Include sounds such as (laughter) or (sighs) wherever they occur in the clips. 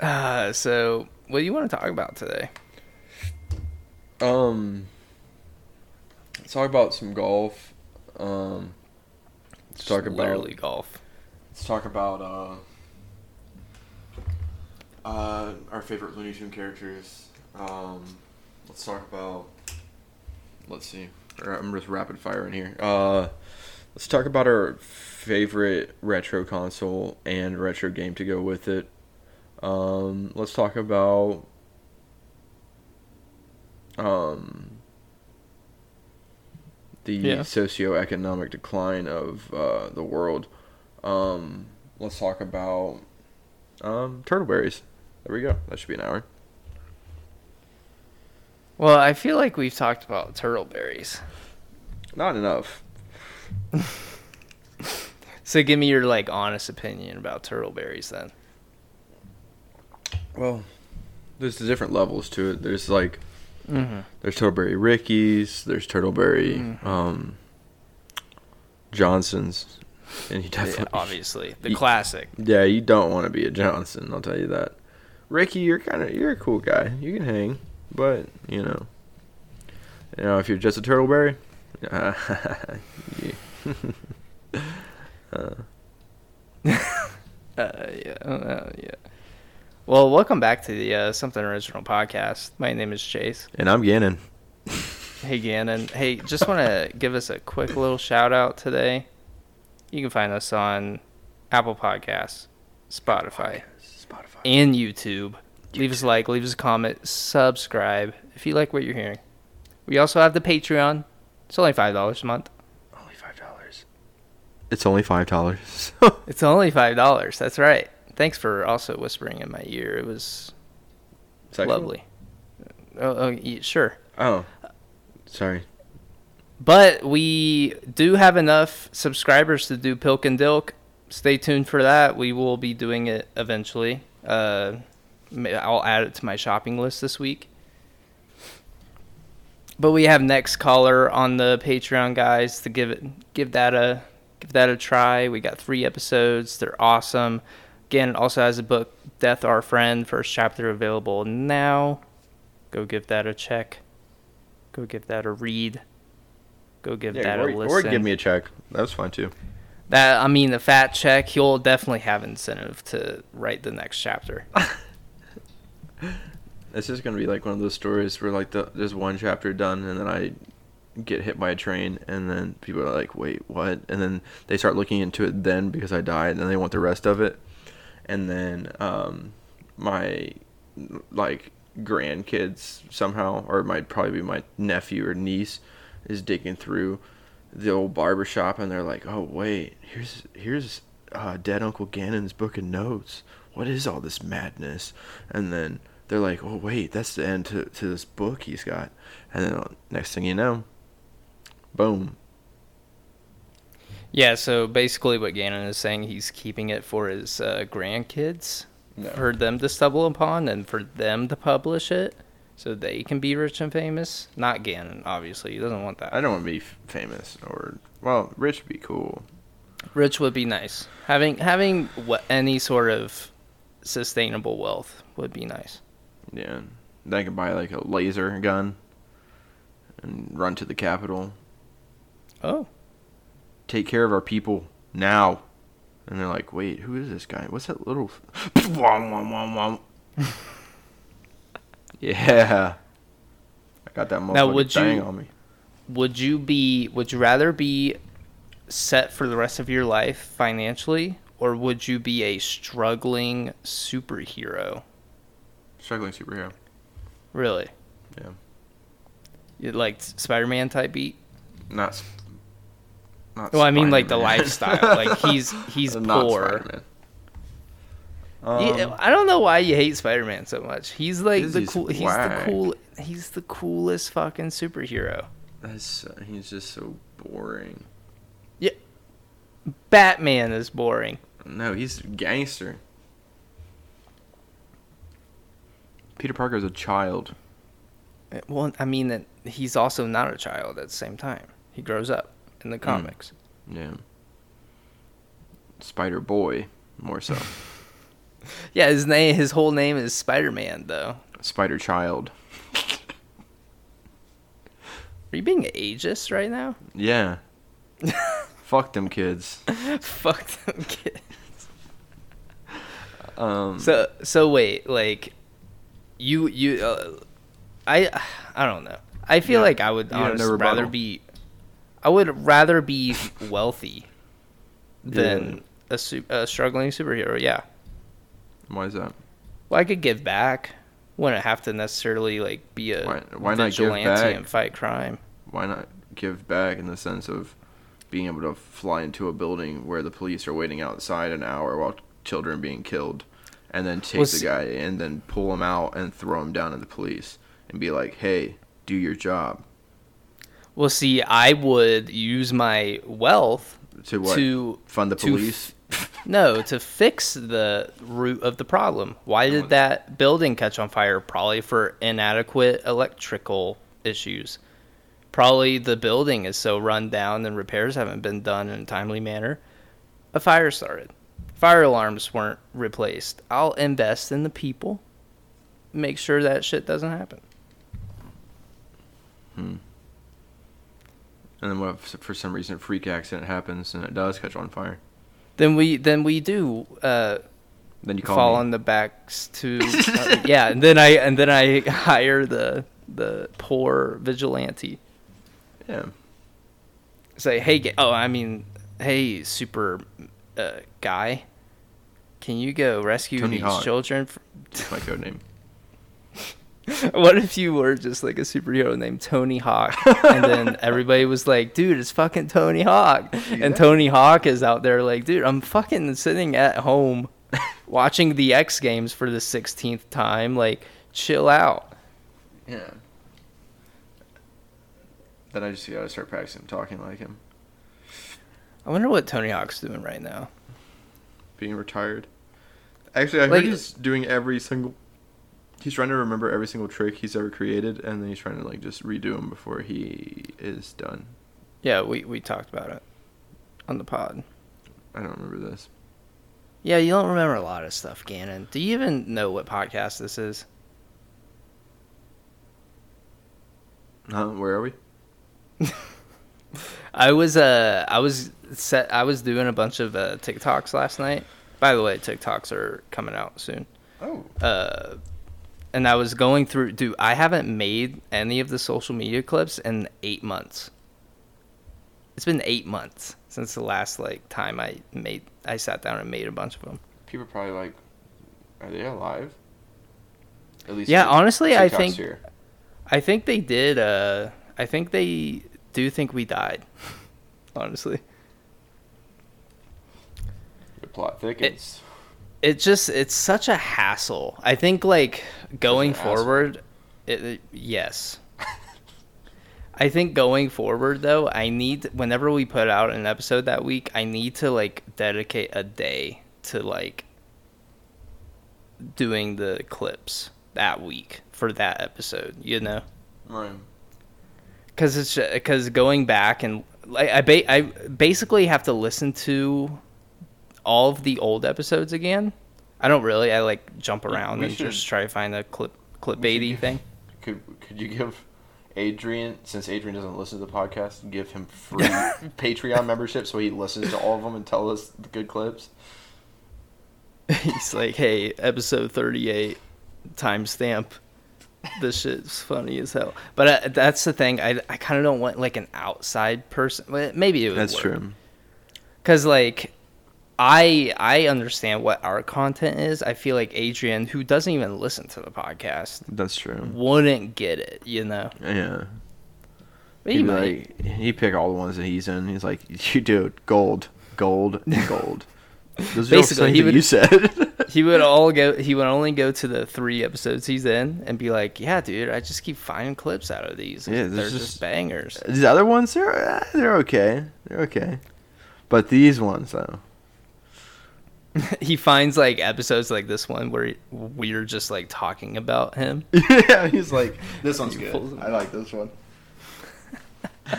Uh, so, what do you want to talk about today? Um, let's talk about some golf. Um, let's talk about golf. let's talk about uh, uh, our favorite Looney Tune characters. Um, let's talk about. Let's see. I'm just rapid fire in here. Uh, let's talk about our favorite retro console and retro game to go with it. Um, let's talk about um, the Yeah. socioeconomic decline of uh, the world. Um, let's talk about um, turtle berries. There we go. That should be an hour. Well, I feel like we've talked about turtleberries. Not enough. (laughs) So, give me your like honest opinion about turtleberries then. Well, there's the different levels to it. There's like Mm-hmm. there's Turtleberry Rickies. There's Turtleberry Mhm. um, Johnsons, and you Yeah, definitely obviously, the (laughs) Ye- classic. Yeah, you don't want to be a Johnson. I'll tell you that. Ricky, you're kind of you're a cool guy. You can hang, but you know, you know if you're just a turtleberry, uh, you- uh, Uh, yeah, uh, yeah. Well, welcome back to the uh, Something Original podcast. My name is Chase. and I'm Gannon. Hey, Gannon. Hey, just want to give us a quick little shout out today. You can find us on Apple Podcasts, Spotify, Spotify. and YouTube. Leave us a like, leave us a comment, subscribe if you like what you're hearing. We also have the Patreon. It's only five dollars a month. Only five dollars. It's only five dollars. (laughs) It's only five dollars. That's right. Thanks for also whispering in my ear. It was lovely. Oh, oh y- sure. Oh, sorry. But we do have enough subscribers to do Pilk and Dilk. Stay tuned for that. We will be doing it eventually. Uh, I'll add it to my shopping list this week. But we have next caller on the Patreon, guys, to give it give that a give that a try. We got three episodes. They're awesome. Again, it also has a book, Death Our Friend, first chapter available now. Go give that a check. Go give that a read. Go give Yeah, that or, a or give me a check. That was fine too. that I mean the fat check, he'll definitely have incentive to write the next chapter. (laughs) This is gonna be like one of those stories where like the, there's one chapter done and then I get hit by a train and then people are like, wait, what? And then they start looking into it then because I died and then they want the rest of it. And then um, my like grandkids somehow, or it might probably be my nephew or niece, is digging through the old barber shop and they're like, oh wait, here's here's uh, dead Uncle Gannon's book of notes. What is all this madness? And then they're like, oh wait, that's the end to, to this book he's got. And then next thing you know, boom. Yeah, so basically what Gannon is saying, he's keeping it for his uh, grandkids, No. for them to stumble upon, and for them to publish it, so they can be rich and famous. Not Gannon, obviously. He doesn't want that. I don't want to be f- famous or well, rich would be cool. Rich would be nice. Having having any sort of sustainable wealth would be nice. Yeah, then could buy like a laser gun and run to the Capitol. Oh, Take care of our people now. And they're like, wait, who is this guy? What's that little? (laughs) (laughs) Yeah, I got that Now, would thing you- on me. would you be? Would you rather be set for the rest of your life financially, or would you be a struggling superhero? Struggling superhero. Really? Yeah. You like Spider-Man type beat? Not. Not Well, I mean like the lifestyle. Like (laughs) he's he's poor. Spider-Man. Yeah, Um, I don't know why you hate Spider-Man so much. He's like the cool. He's the cool. He's the coolest fucking superhero. That's he's just so boring. Yeah, Batman is boring. No, he's a gangster. Peter Parker's a child. Uh, Well, I mean that he's also not a child at the same time. He grows up in the comics. Yeah. Spider Boy, more so. (laughs) Yeah, his name, his whole name is Spider Man, though. Spider Child. Are you being ageist right now? Yeah. (laughs) Fuck them kids. Fuck them kids. Um, So so wait, like you you uh, I I don't know. I feel Yeah. like I would honestly rather be I would rather be wealthy than Yeah. a, su- a struggling superhero. Yeah. why is that? Well, I could give back. Wouldn't have to necessarily like be a Why- why not give vigilante back? and fight crime. Why not give back in the sense of being able to fly into a building where the police are waiting outside an hour while children are being killed, and then take Well, the guy and then pull him out and throw him down at the police and be like, "Hey, do your job." Well, see, I would use my wealth To what? to Fund the to f- police. (laughs) No, to fix the root of the problem. Why did that building catch on fire? Probably for inadequate electrical issues. Probably the building is so run down and repairs haven't been done in a timely manner. A fire started. Fire alarms weren't replaced. I'll invest in the people. Make sure that shit doesn't happen. Hmm. And then what if for some reason a freak accident happens and it does catch on fire? Then we then we do uh, Then you call fall me. on the backs to (laughs) uh, yeah, and then I and then I hire the the poor vigilante. Yeah. Say, hey, oh, I mean, hey, super uh, guy, can you go rescue Tony these Hawk. children? From- That's my code name. (laughs) (laughs) what if you were just like a superhero named Tony Hawk, and then (laughs) everybody was like, dude, it's fucking Tony Hawk, and Tony Hawk is out there like, dude, I'm fucking sitting at home (laughs) watching the X Games for the 16th time, like, chill out. Yeah. Then I just gotta start practicing talking like him. I wonder what Tony Hawk's doing right now. Being retired. Actually, I heard Like- he's doing every single. He's trying to remember every single trick he's ever created, and then he's trying to like just redo them before he is done. Yeah, we, we talked about it on the pod. I don't remember this. Yeah, you don't remember a lot of stuff, Gannon. Do you even know what podcast this is? Huh? Where are we? (laughs) I was uh I was set I was doing a bunch of uh, TikToks last night. By the way, TikToks are coming out soon. Oh. Uh and I was going through dude, I haven't made any of the social media clips in 8 months. It's been 8 months since the last like time I made I sat down and made a bunch of them. People are probably like, are they alive? At least Yeah, honestly, I think- here. I think they did uh I think they do think we died. (laughs) honestly. the plot thickens. it just it's such a hassle. I think like going forward, it, it- yes. (laughs) I think going forward though, I need whenever we put out an episode that week, I need to like dedicate a day to like doing the clips that week for that episode, you know? right. Cuz it's cuz going back and like I ba- I basically have to listen to all of the old episodes again. I don't really. I like jump around we and should- just try to find a clip clip baity give- thing. Could could you give Adrian, since Adrian doesn't listen to the podcast, give him (laughs) free Patreon membership so he listens to all of them and tell us the good clips? (laughs) He's like, "Hey, episode 38 timestamp. This shit's funny as hell." But uh, that's the thing. I I kind of don't want like an outside person. Maybe it would That's work. true. Cuz like I I understand what our content is. I feel like Adrian, who doesn't even listen to the podcast, That's true. wouldn't get it, you know. Yeah. But He'd he might. like, he pick all the ones that he's in. He's like, you do it, gold, gold, (laughs) gold. Those Basically, he would- you said. (laughs) he would all go he would only go to the three episodes he's in and be like yeah dude i just keep finding clips out of these Yeah, they're just, just- bangers These other ones, they're eh, they're okay. They're okay. But these ones, though, (laughs) he finds like episodes like this one where we're just like talking about him (laughs) yeah, he's like, this one's good. I like this one. (laughs)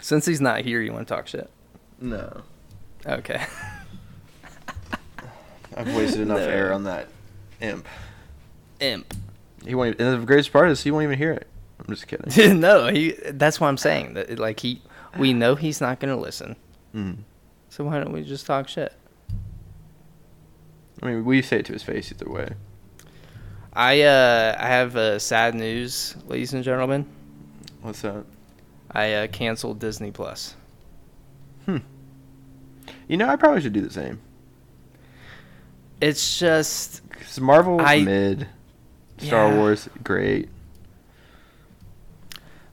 since he's not here you want to talk shit No. okay I've wasted enough No. air on that imp. Imp. He won't. Even, and the greatest part is he won't even hear it. I'm just kidding. no, he. That's what I'm saying. That like he, we (sighs) know he's not gonna listen. mm. So why don't we just talk shit? I mean, we say it to his face either way. I uh I have uh, sad news, ladies and gentlemen. What's that? I uh, canceled Disney Plus. Hmm. You know, I probably should do the same. It's just 'Cause Marvel I- mid, Star Yeah. Wars great.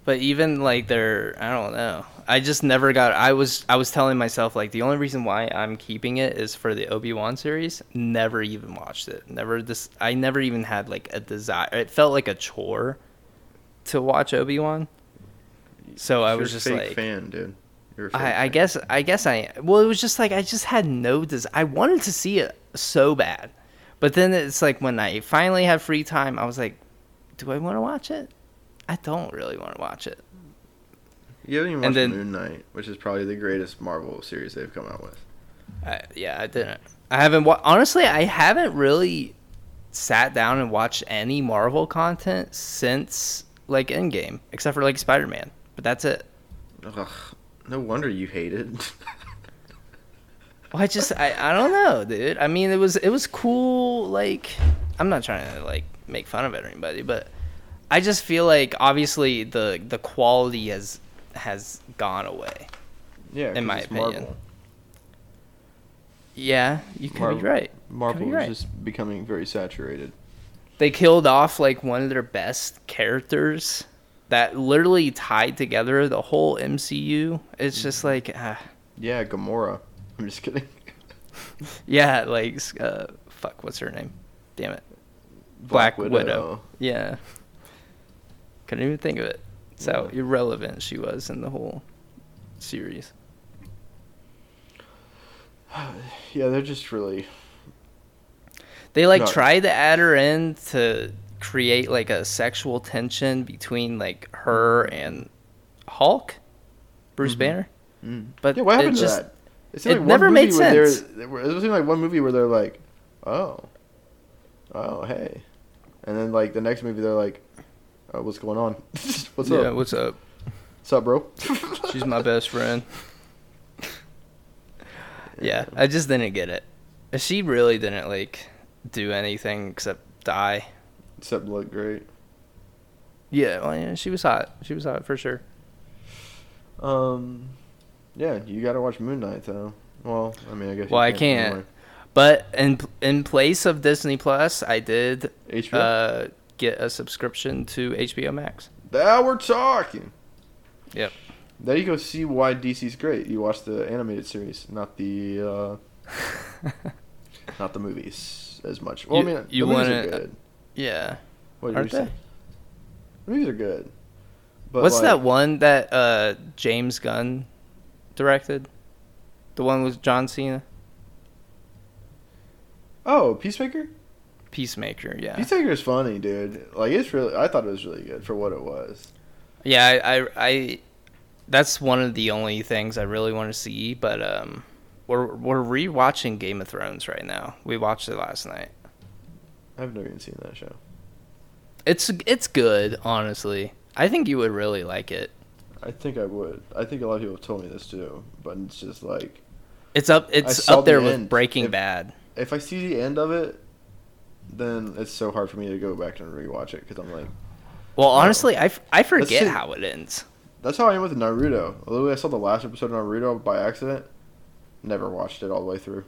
But even like they're I don't know. I just never got I was I was telling myself like the only reason why I'm keeping it is for the Obi-Wan series. Never even watched it. Never this I never even had like a desire. It felt like a chore to watch Obi-Wan. So I was just fake like fan, dude. You're a fake I, I guess I guess I well it was just like I just had no desire. I wanted to see it so bad. But then it's like when I finally had free time, I was like, do I want to watch it? I don't really want to watch it. You haven't even watched then- Moon Knight, which is probably the greatest Marvel series they've come out with. I, yeah, I didn't. I haven't. Wa- honestly, I haven't really sat down and watched any Marvel content since like Endgame, except for like Spider Man. But that's it. Ugh, no wonder you hate it. Well, I just I, I don't know, dude. I mean, it was it was cool. Like, I'm not trying to like make fun of it or anybody, but I just feel like obviously the the quality has has gone away. yeah, In my opinion. Marvel. Yeah, you could Marvel- be right. Marvel be is just becoming very saturated. they killed off like one of their best characters that literally tied together the whole MCU. It's just Mm-hmm. like, ah, Yeah, Gamora. I'm just kidding. (laughs) yeah, like, uh, fuck, what's her name? Damn it, Black, Widow. Yeah, couldn't even think of it. That's how irrelevant she was in the whole series. (sighs) Yeah, they're just really. They like No. tried to add her in to create like a sexual tension between like her and Hulk, Bruce Mhm. Banner. Mm. But yeah, what it happened to just- that? It, seemed it one never made movie where they're- sense. It seemed like one movie where they're like, "Oh, oh, hey," and then like the next movie they're like, oh, "What's going on? (laughs) What's yeah, up? what's up? What's up, bro?" (laughs) She's my best friend. Yeah, I just didn't get it. She really didn't like do anything except die. Except look great. Yeah, well, yeah, she was hot. She was hot for sure. Um, yeah, you got to watch Moon Knight though. Well, I mean, I guess. you Well, I can't. anymore. But in in place of Disney Plus, I did HBO. uh, get a subscription to HBO Max. now we're talking. Yep. There you go. See why DC's great. You watch the animated series, not the uh, (laughs) not the movies as much. Well, You- I mean, you the movies wanna- are good. Yeah. What you they? say? The movies are good. But What's like, that one that uh, James Gunn directed? The one with John Cena? Oh, Peacemaker. Peacemaker, yeah. Peacemaker is funny, dude. Like it's really. I thought it was really good for what it was. Yeah, I, I, I that's one of the only things I really want to see. But um, we're we're rewatching Game of Thrones right now. We watched it last night. I've never even seen that show. It's it's good, honestly. I think you would really like it. I think I would. I think a lot of people have told me this too, but it's just like It's up it's up there the with end. Breaking If- Bad. if I see the end of it, then it's so hard for me to go back and rewatch it because I'm like, Well, honestly, I, f- I forget see. how it ends. that's how I am with Naruto. Literally, I saw the last episode of Naruto by accident. Never watched it all the way through.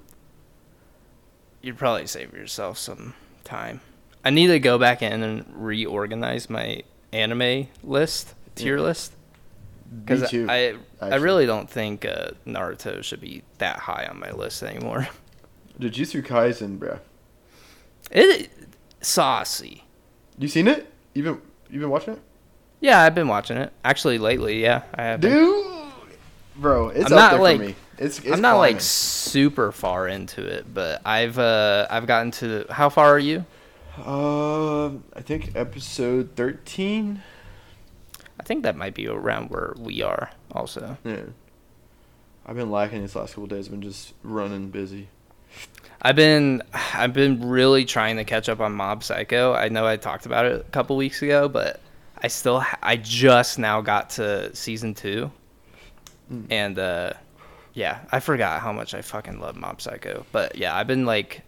You'd probably save yourself some time. I need to go back in and reorganize my anime list, tier Yeah. list. Because too. I, I really don't think uh, Naruto should be that high on my list anymore. Jujutsu Kaisen, bruh. It saucy. You seen it? You been you been watching it, Yeah, I've been watching it actually lately. Yeah, I have. been. dude? Bro, it's I'm up not, there like- for me. It's, it's I'm not like super far into it, but I've uh I've gotten to how far are you? Um, I think episode thirteen. I think that might be around where we are also. Yeah. I've been lacking these last couple days. I've been just running busy. I've been I've been really trying to catch up on Mob Psycho. I know I talked about it a couple weeks ago, but I still ha- I just now got to season 2. And uh yeah, I forgot how much I fucking love Mob Psycho. But yeah, I've been like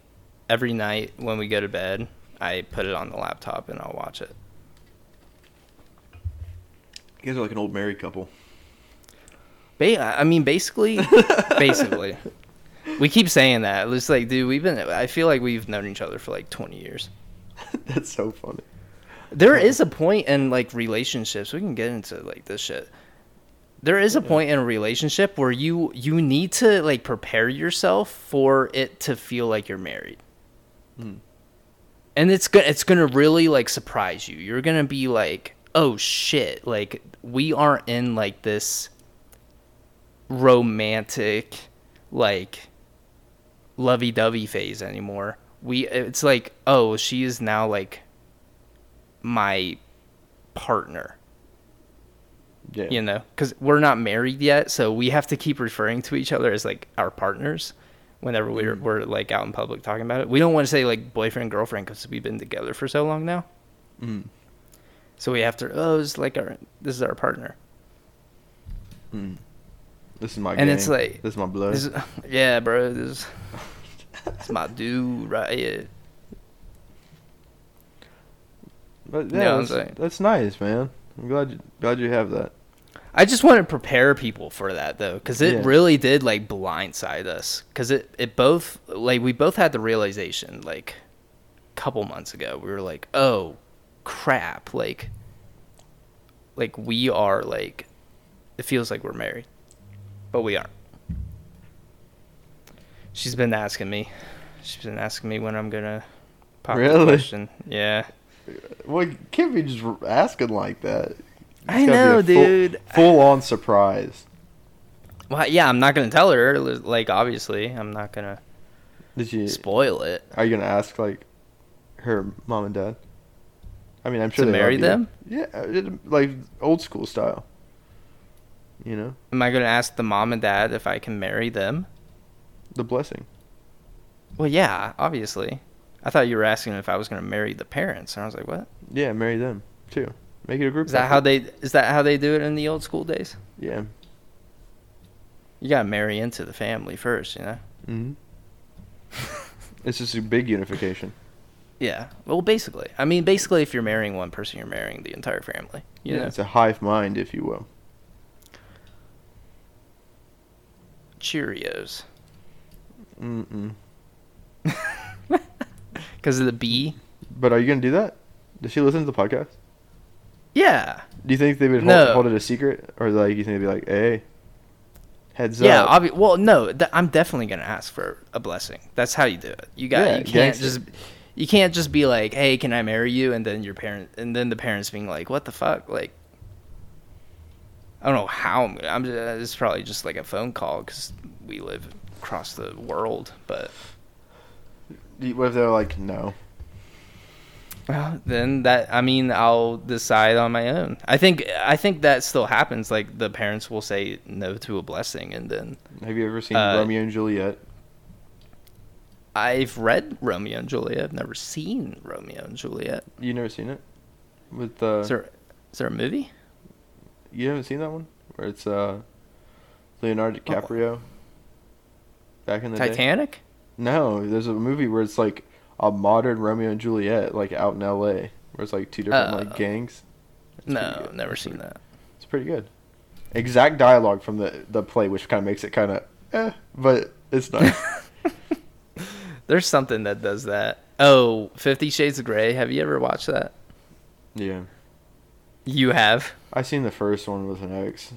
every night when we go to bed, I put it on the laptop and I'll watch it. You guys are like an old married couple. Ba- I mean, basically, (laughs) basically, we keep saying that. It's like, dude, we've been. I feel like we've known each other for like twenty years. (laughs) That's so funny. There is a point in like relationships. We can get into like this shit. There is a point in a relationship where you you need to like prepare yourself for it to feel like you're married. Hmm. And it's gonna it's gonna really like surprise you. You're gonna be like, oh shit, like we aren't in like this romantic like lovey-dovey phase anymore. We it's like, oh, she is now like my partner Yeah. you know because we're not married yet so we have to keep referring to each other as like our partners whenever we're, Mhm. we're like out in public talking about it we don't want to say like boyfriend girlfriend because we've been together for so long now Mm. so we have to oh it's like our this is our partner Mm. This is my. And it's like- this is my blood. is, (laughs) yeah bro this is, (laughs) is my dude right here but know yeah, what I'm that's, saying? that's nice, man. I'm glad you, glad you have that. I just want to prepare people for that though, because it Yeah. really did like blindside us. Because it it both like we both had the realization like a couple months ago. We were like, oh crap, like like we are like it feels like we're married, but we aren't. She's been asking me. She's been asking me when I'm gonna pop the question. Yeah. Well, you can't be just asking like that. I know, dude. Full, on surprise. Well, yeah, I'm not gonna tell her. Like, obviously, I'm not gonna Did you? spoil it. Are you gonna ask like her mom and dad? I mean, I'm sure To they marry them? Yeah, uh, like old school style. You know, Am I gonna ask the mom and dad if I can marry them? The blessing. Well, yeah, obviously. I thought you were asking if I was gonna marry the parents, and I was like, what? Yeah, marry them too. Make it a group. Is that how they? Is that how they do it in the old school days? Yeah. You gotta marry into the family first, you know. hmm (laughs) it's just a big unification. Yeah. Well, basically, I mean, basically, if you're marrying one person, you're marrying the entire family. You yeah, know. it's a hive mind, if you will. Cheerios. Mm-mm. (laughs) Because of the B. But are you gonna do that? Does she listen to the podcast? Yeah. Do you think they would hold, No. hold it a secret, or like you think they'd be like, "Hey, heads Yeah, up"? obvi- well, no, th- I'm definitely gonna ask for a blessing. That's how you do it. You got Yeah, you can't gangster. just you can't just be like, "Hey, can I marry you?" and then your parent and then the parents being like, "What the fuck?" Like I don't know how I'm gonna. I'm just, it's probably just like a phone call cuz we live across the world, but What if they're like, "No"? well, then that I mean, I'll decide on my own. I think I think that still happens like the parents will say no to a blessing and then Have you ever seen Uh, Romeo and Juliet? I've read Romeo and Juliet. I've never seen Romeo and Juliet. You never seen it? With uh, Is there is there a movie? you haven't seen that one where it's uh, Leonardo Oh. Back in the day. Titanic? No, there's a movie where it's like a modern Romeo and Juliet, like out in L.A., where it's like two different Oh. like gangs. It's No, never seen that. It's pretty good. Exact dialogue from the the play, which kind of makes it kind of, eh, but it's nice. (laughs) There's something that does that. Oh, Fifty Shades of Grey. Have you ever watched that? yeah, You have. I seen the first one with an ex.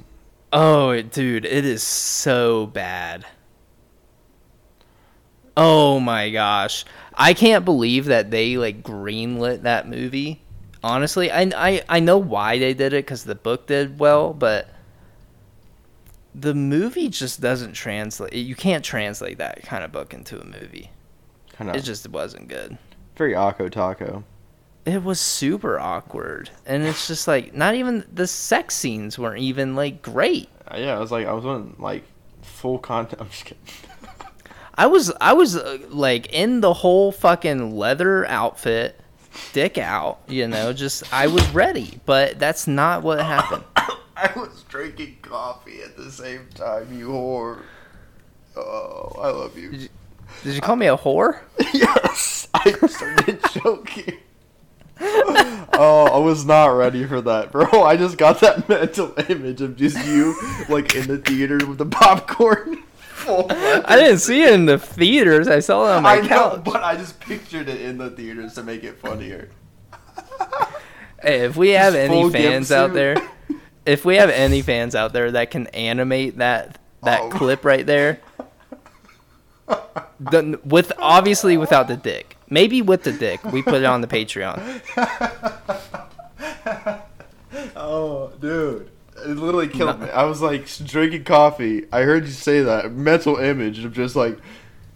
Oh, dude, it is so bad. Oh my gosh. I can't believe that they like greenlit that movie. Honestly, I I I know why they did it cuz the book did well, but the movie just doesn't translate. You can't translate that kind of book into a movie. Kind of It just wasn't good. very Akko Taco. It was super awkward. And it's just like not even the sex scenes weren't even like great. Uh, yeah, I was like, I was on like full content. (laughs) I'm just kidding. I was I was uh, like in the whole fucking leather outfit, dick out, you know, just I was ready, but that's not what happened. (coughs) I was drinking coffee at the same time, you whore. Oh, I love you. Did you call me a whore? (laughs) yes, I started (laughs) joking. oh, I was not ready for that, bro. I just got that (laughs) mental image of just you, like in the theater with the popcorn. (laughs) I didn't see it in the theaters. I saw it on my I know, but I just pictured it in the theaters to make it funnier. Hey, if we have Just any full fans out there, if we have any fans out there that can animate that that Oh. clip right there, the, with obviously without the dick, maybe with the dick, we put it on the Patreon. (laughs) Oh, dude. It literally killed me. I was like drinking coffee. I heard you say that. Mental image of just like,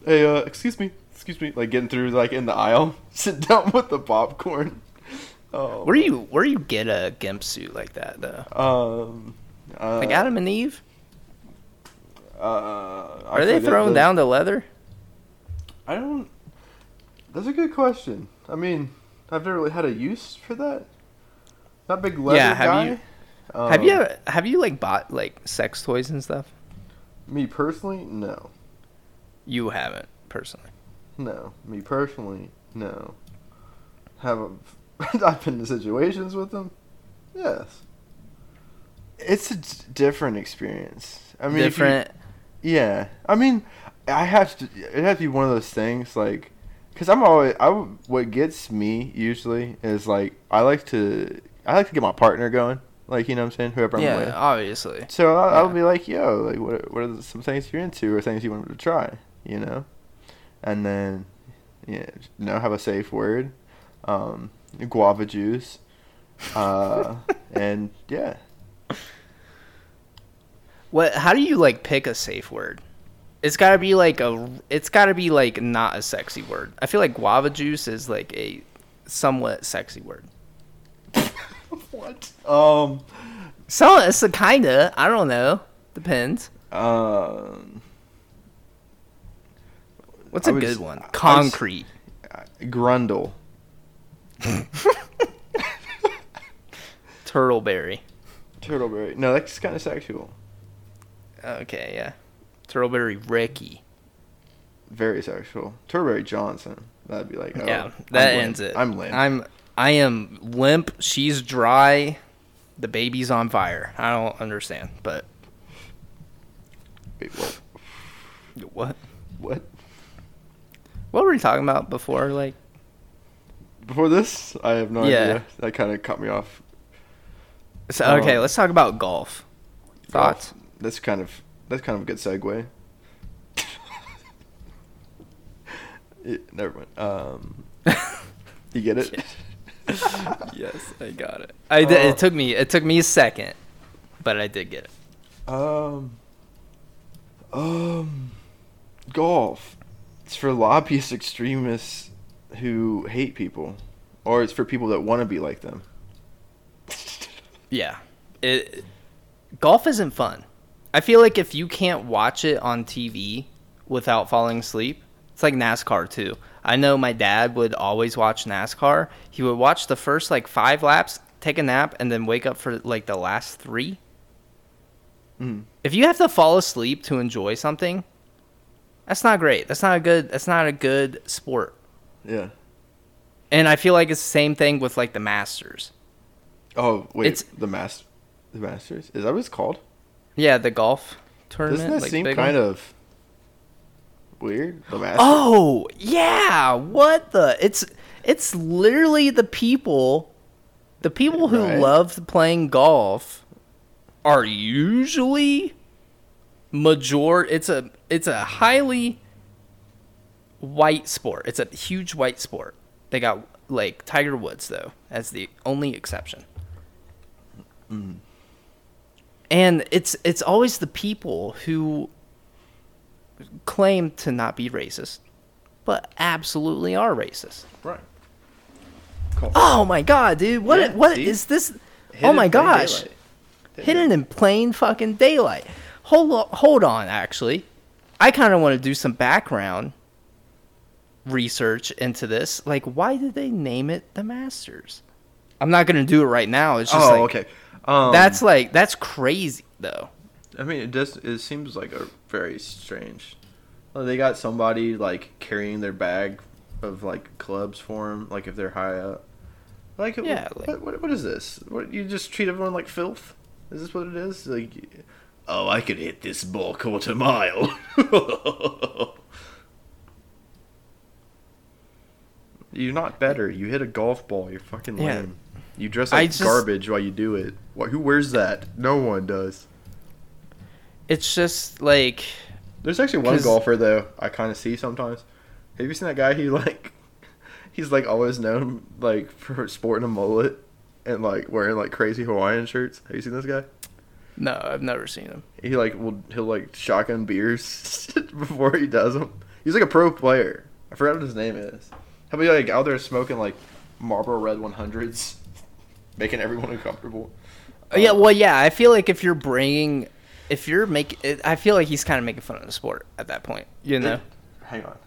hey, uh, excuse me, excuse me, like getting through like in the aisle, (laughs) sit down with the popcorn. Oh, Where do you where do you get a gimp suit like that though? um, uh, Like Adam and Eve? Uh, Are they throwing down the leather? I don't. That's a good question. I mean, I've never really had a use for that. Not big leather Yeah, have guy. you- Um, have you ever, have you like bought like sex toys and stuff? Me personally, no, You haven't personally. no. Me personally, no. Have a, (laughs) I've been in situations with them? Yes. It's a d- different experience. I mean, if you- Different. Yeah, I mean, I have to. It has to be one of those things, like, because I'm always. I what gets me usually is like I like to. I like to get my partner going, like you know what I'm saying, whoever I'm yeah, with. obviously. So I'll, I'll be like, yo, like, what what are some things you're into, or things you want to try, you know, and then, yeah, you know, have a safe word, um, guava juice, uh, (laughs) and yeah. What? How do you like pick a safe word? It's got to be like a. It's got to be like not a sexy word. I feel like guava juice is like a somewhat sexy word. (laughs) what? Um. So it's a kinda. I don't know. Depends. Um. What's I a would good one? I would s- Concrete. Grundle. (laughs) Turtleberry. Turtleberry. No, that's kind of sexual. Okay, yeah. Turtleberry Ricky. Very sexual. Turtleberry Johnson. That'd be like, oh, yeah, I'm that limp. ends it. I'm limp. I'm. I am limp. She's dry. The baby's on fire. I don't understand, but Wait, what? what? What? What were we talking about before? Like, Before this, I have no Yeah. idea. That kind of cut me off. so, Um, okay, let's talk about golf. Thoughts? Golf. That's kind of that's kind of a good segue. (laughs) (laughs) Yeah, never mind. Um, you get it? (laughs) (laughs) yes, I got it. I did, Uh, it took me it took me a second, but I did get it. Um, um, golf. It's for lobbyist extremists who hate people, or it's for people that want to be like them. (laughs) Yeah. It golf isn't fun. I feel like if you can't watch it on TV without falling asleep, it's like NASCAR too. I know my dad would always watch NASCAR. He would watch the first like 5 laps, take a nap and then wake up for like the last 3. Mm. If you have to fall asleep to enjoy something, that's not great. That's not a good that's not a good sport. Yeah. And I feel like it's the same thing with like the Masters. Oh wait, It's- the mas, the Masters. Is that what it's called? Yeah, the golf tournament. Doesn't that like seem kind one. of weird? Oh yeah, what the? It's it's literally the people, the people who Right. love playing golf, are usually major. It's a it's a highly white sport. It's a huge white sport. They got like Tiger Woods though as the only exception. Mm. And it's it's always the people who claim to not be racist, but absolutely are racist. Right. Cool. Oh my god, dude! What Yeah, what see? is this? Hidden oh my gosh! Hidden in plain fucking daylight. Hold on, hold on. Actually, I kind of want to do some background research into this. Like, why did they name it the Masters? I'm not gonna do it right now. It's just oh, like okay. Um, that's like that's crazy though. I mean, it does. It seems like a very strange. Well, they got somebody like carrying their bag of like clubs for them, like if they're high up. Like, Yeah, what, like- what, what is this? What you just treat everyone like filth? Is this what it is? Like, oh, I could hit this ball quarter mile. (laughs) You're not better. You hit a golf ball. You're fucking Yeah. lame. You dress like just- garbage while you do it. Who wears that? No one does. It's just like There's actually one golfer though I kind of see sometimes. Have you seen that guy? He like, (laughs) he's like always known like for sporting a mullet and like wearing like crazy Hawaiian shirts. Have you seen this guy? no, I've never seen him. He like will he'll like shotgun beers (laughs) before he does them. He's like a pro player. I forgot what his name is. He'll be like out there smoking like Marlboro Red 100s, (laughs) making everyone uncomfortable. yeah, um, well, yeah. I feel like if you're bringing, if you're making, I feel like he's kind of making fun of the sport at that point. You know. Hang on.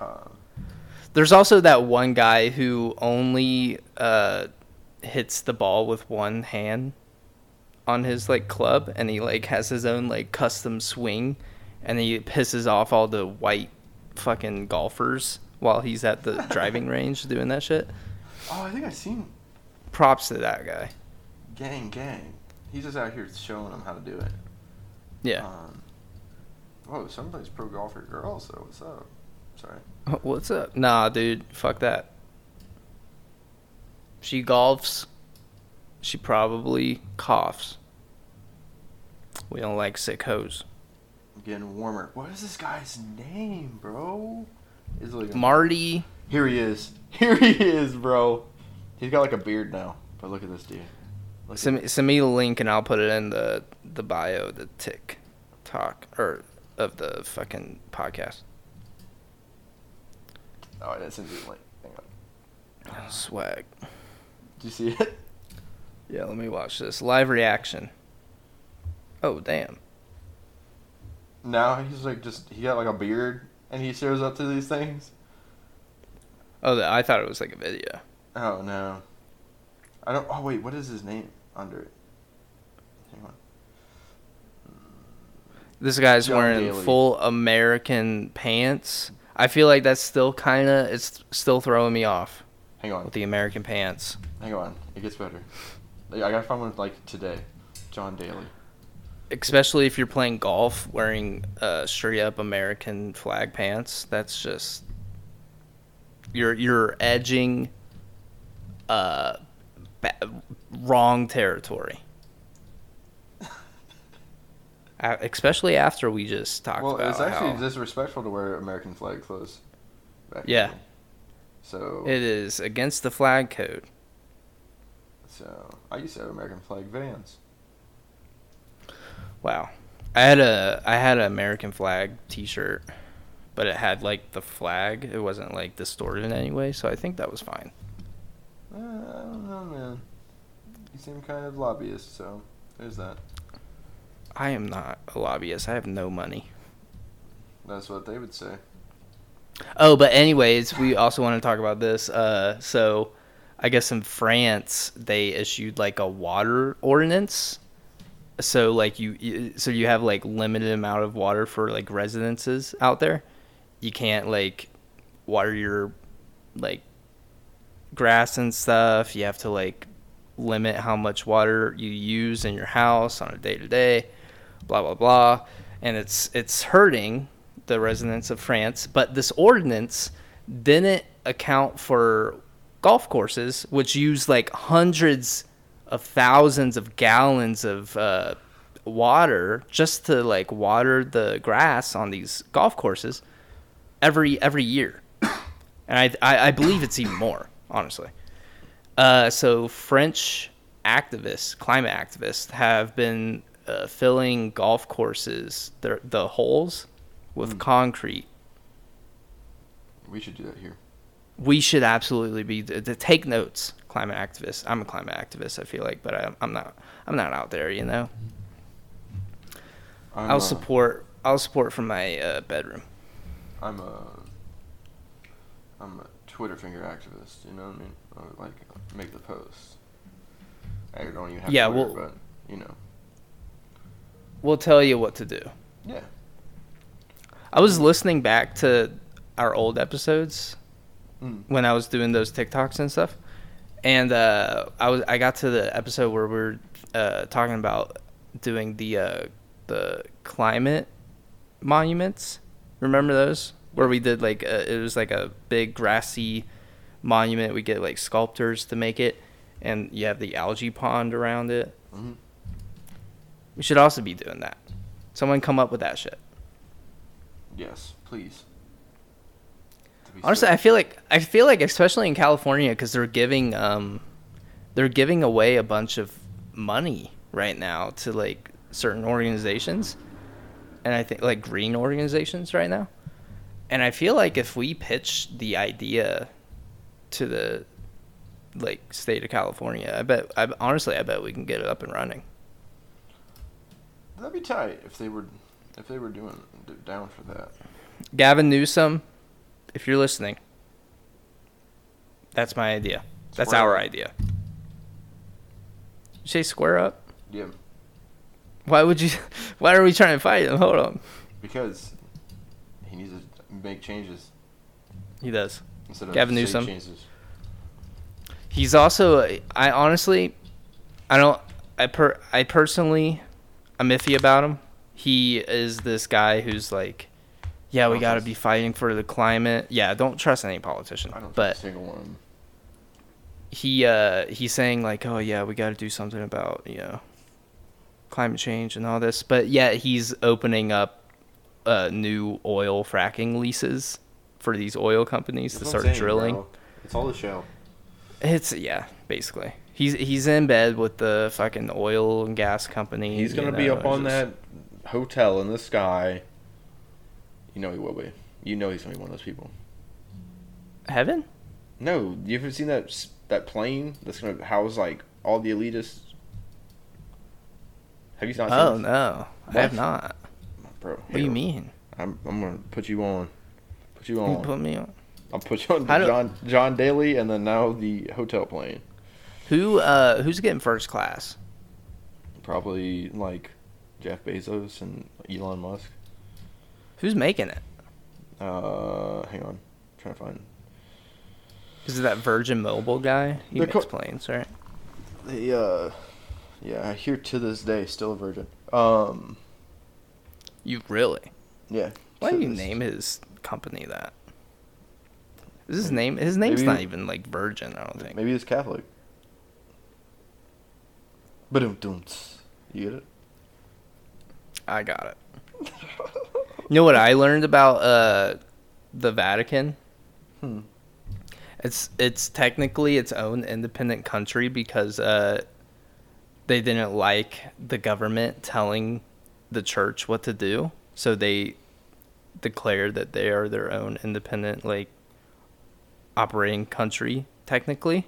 Uh, There's also that one guy who only uh, hits the ball with one hand on his like club, and he like has his own like custom swing, and he pisses off all the white fucking golfers while he's at the (laughs) driving range doing that shit. oh, I think I've seen Props to that guy. Gang Gang. He's just out here showing them how to do it. Yeah. Um, whoa, somebody's pro golfer girl. So what's up? Sorry. (laughs) What's up? Nah, dude. Fuck that. She golfs. She probably coughs. We don't like sick hoes. I'm getting warmer. What is this guy's name, bro? Is like Marty. Here he is. (laughs) Here he is, bro. He's got like a beard now. But look at this dude. Send me, send me the link and I'll put it in the the bio, the tick talk or of the fucking podcast. oh, I didn't send you the link. Hang on. Ah, swag. Did you see it? Yeah, let me watch this live reaction. Oh damn. Now he's like just he got like a beard and he shows up to these things. Oh, I thought it was like a video. Oh no. I don't. Oh wait, what is his name under it? Hang on. This guy's John wearing Daly. full American pants. I feel like that's still kind of it's still throwing me off Hang on. with the American pants. Hang on. It gets better. I gotta find one like today. John Daly. Especially if you're playing golf wearing uh, straight up American flag pants. That's just you're you're edging uh ba- wrong territory. Especially after we just talked Well, about Well, it's actually how disrespectful to wear American flag clothes. back Yeah. then. So it is against the flag code. so I used to have American flag Vans. Wow. I had a I had an American flag T-shirt, but it had like the flag. It wasn't like distorted in any way, so I think that was fine. Uh, I don't know, man. You seem kind of lobbyist, so there's that. I am not a lobbyist. I have no money. That's what they would say. Oh, but anyways, we also want to talk about this. Uh, so, I guess in France they issued like a water ordinance. So like you, you, so you have like limited amount of water for like residences out there. You can't like water your like grass and stuff. You have to like limit how much water you use in your house on a day to day. Blah blah blah, and it's it's hurting the residents of France. But this ordinance didn't account for golf courses, which use like hundreds of thousands of gallons of uh, water just to like water the grass on these golf courses every every year, (coughs) and I I, I believe it's even more honestly. Uh, so French activists, climate activists, have been uh, filling golf courses, the the holes, with Mm. concrete We should do that here. we should absolutely be to, to take notes climate activists i'm a climate activist i feel like but I, i'm not i'm not out there you know I'm, i'll uh, support I'll support from my uh, bedroom. I'm a I'm a Twitter finger activist. You know what I mean? Would like make the post. I don't even have Yeah, Twitter, well- but you know. We'll tell you what to do. Yeah. I was listening back to our old episodes Mm. when I was doing those TikToks and stuff, and uh, I was I got to the episode where we are uh, talking about doing the uh, the climate monuments. Remember those where we did like a, it was like a big grassy monument. We get like sculptors to make it, and you have the algae pond around it. hmm We should also be doing that. Someone come up with that shit. Yes, please. Honestly. I feel like I feel like especially in California because they're giving um, they're giving away a bunch of money right now to like certain organizations, and I think like green organizations right now, and I feel like if we pitch the idea to the like state of California, I bet I honestly I bet we can get it up and running. that'd be tight if they were if they were doing down for that. Gavin Newsom, if you're listening, that's my idea. That's Square our up. idea. You say square up? Yeah, Why would you? (laughs) Why are we trying to fight him? Hold on. because he needs to make changes He does. instead of Gavin Newsom. changes. He's also. I honestly, I don't. I per. I personally, I'm iffy about him. He is this guy who's like, yeah, we got to be fighting for the climate. Yeah, don't trust any politician. I don't but trust a single one. he uh he's saying like oh yeah we got to do something about you know climate change and all this but yet he's opening up uh new oil fracking leases for these oil companies That's to start saying, drilling bro. It's all the show. it's yeah basically he's he's in bed with the fucking oil and gas company He's gonna be up on just- that hotel in the sky. You know he will be. You know he's gonna be one of those people. heaven No, you haven't seen that that plane that's gonna house like all the elitists. Have you not seen oh this? no i have not bro? what do you mean I'm I'm gonna put you on. Put you on. you put me on I'll put you on How do- John John Daly and then now the hotel plane. who uh who's getting first class Probably like Jeff Bezos and Elon Musk. who's making it Uh, hang on, trying to find. Is it that Virgin Mobile guy? He They're makes co- planes, right? They uh, yeah, here to this day still a virgin. Um, You really? yeah. Why do you name his company that? Is his name? His name's Maybe- not even like Virgin. I don't think. Maybe he's Catholic. But You get it? I got it. You know what I learned about uh, the Vatican? Hmm. It's it's technically its own independent country because uh, they didn't like the government telling the church what to do, so they declare that they are their own independent like operating country technically.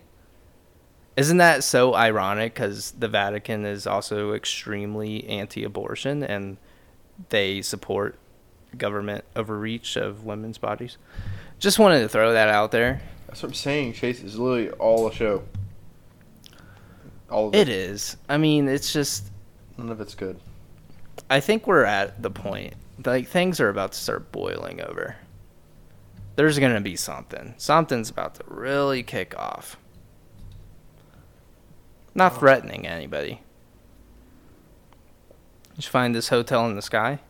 Isn't that so ironic? Because the Vatican is also extremely anti-abortion and they support government overreach of women's bodies. Just wanted to throw that out there. That's what I'm saying. Chase is literally all a show. All of It is. I mean, it's just. None of it's good. I think we're at the point. Like things are about to start boiling over. There's gonna be something. Something's about to really kick off. Not Oh. threatening anybody. Did you find this hotel in the sky?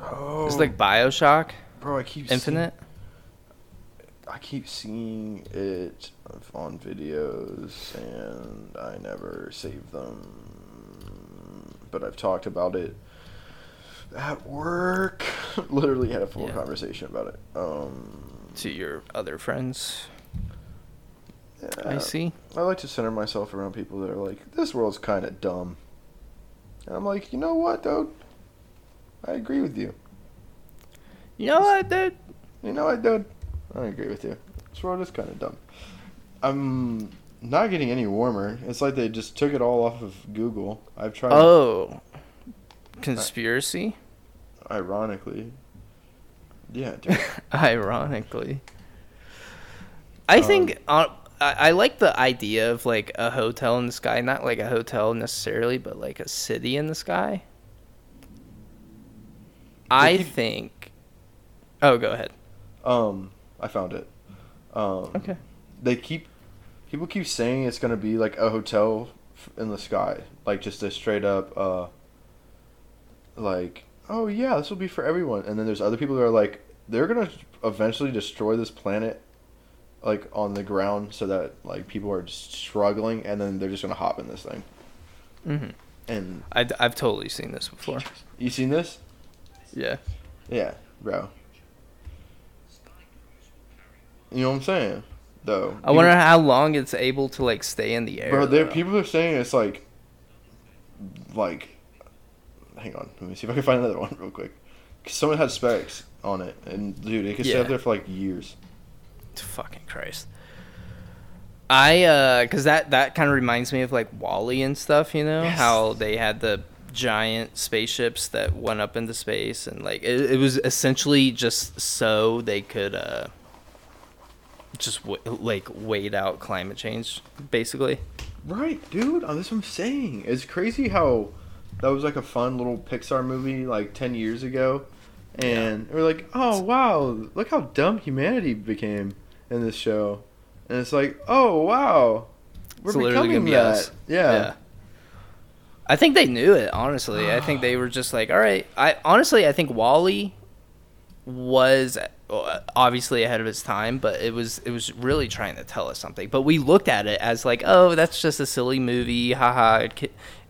Oh, It's like oh. Bioshock bro, I keep Infinite. Seeing, I keep seeing it on videos, and I never save them. But I've talked about it at work. (laughs) Literally had a full Yeah. conversation about it. Um, to your other friends. I see. I like to center myself around people that are like, "This world's kind of dumb," and I'm like, "You know what, dude? I agree with you. You know what, dude? You know what, dude? I agree with you. This world is kind of dumb. I'm not getting any warmer. It's like they just took it all off of Google. I've tried. Oh, conspiracy. Ironically. Yeah. (laughs) Ironically. I Um, think uh, I, I like the idea of like a hotel in the sky, not like a hotel necessarily, but like a city in the sky. I keep- think. Oh, go ahead. um, I found it. Um, Okay. They keep people keep saying it's gonna be like a hotel in the sky, like just a straight up, uh, like oh yeah, this will be for everyone. And then there's other people that are like they're gonna eventually destroy this planet, like on the ground, so that like people are just struggling, and then they're just gonna hop in this thing. hmm And I, I've totally seen this before. you seen this? Yeah. Yeah, bro. You know what I'm saying? Though. I wonder how long it's able to like stay in the air. Bro, there people are saying it's like, like, hang on, let me see if I can find another one real quick. Cause someone had specs on it, and dude, it could stay up there for like years. fucking Christ. I uh cuz that that kind of reminds me of like WALL-E and stuff, you know, Yes. how they had the giant spaceships that went up into space and like it, it was essentially just so they could uh just w- like wait out climate change basically. Right, dude. Oh, that's what I'm saying. It's crazy how that was like a fun little Pixar movie like ten years ago, and we're like, oh wow, look how dumb humanity became in this show, and it's like, oh wow, we're It's becoming be that. us. Yeah. I think they knew it, honestly. I think they (sighs) were just like, all right. I honestly, I think WALL-E was uh, obviously ahead of its time, but it was it was really trying to tell us something. But we looked at it as like, oh, that's just a silly movie, haha.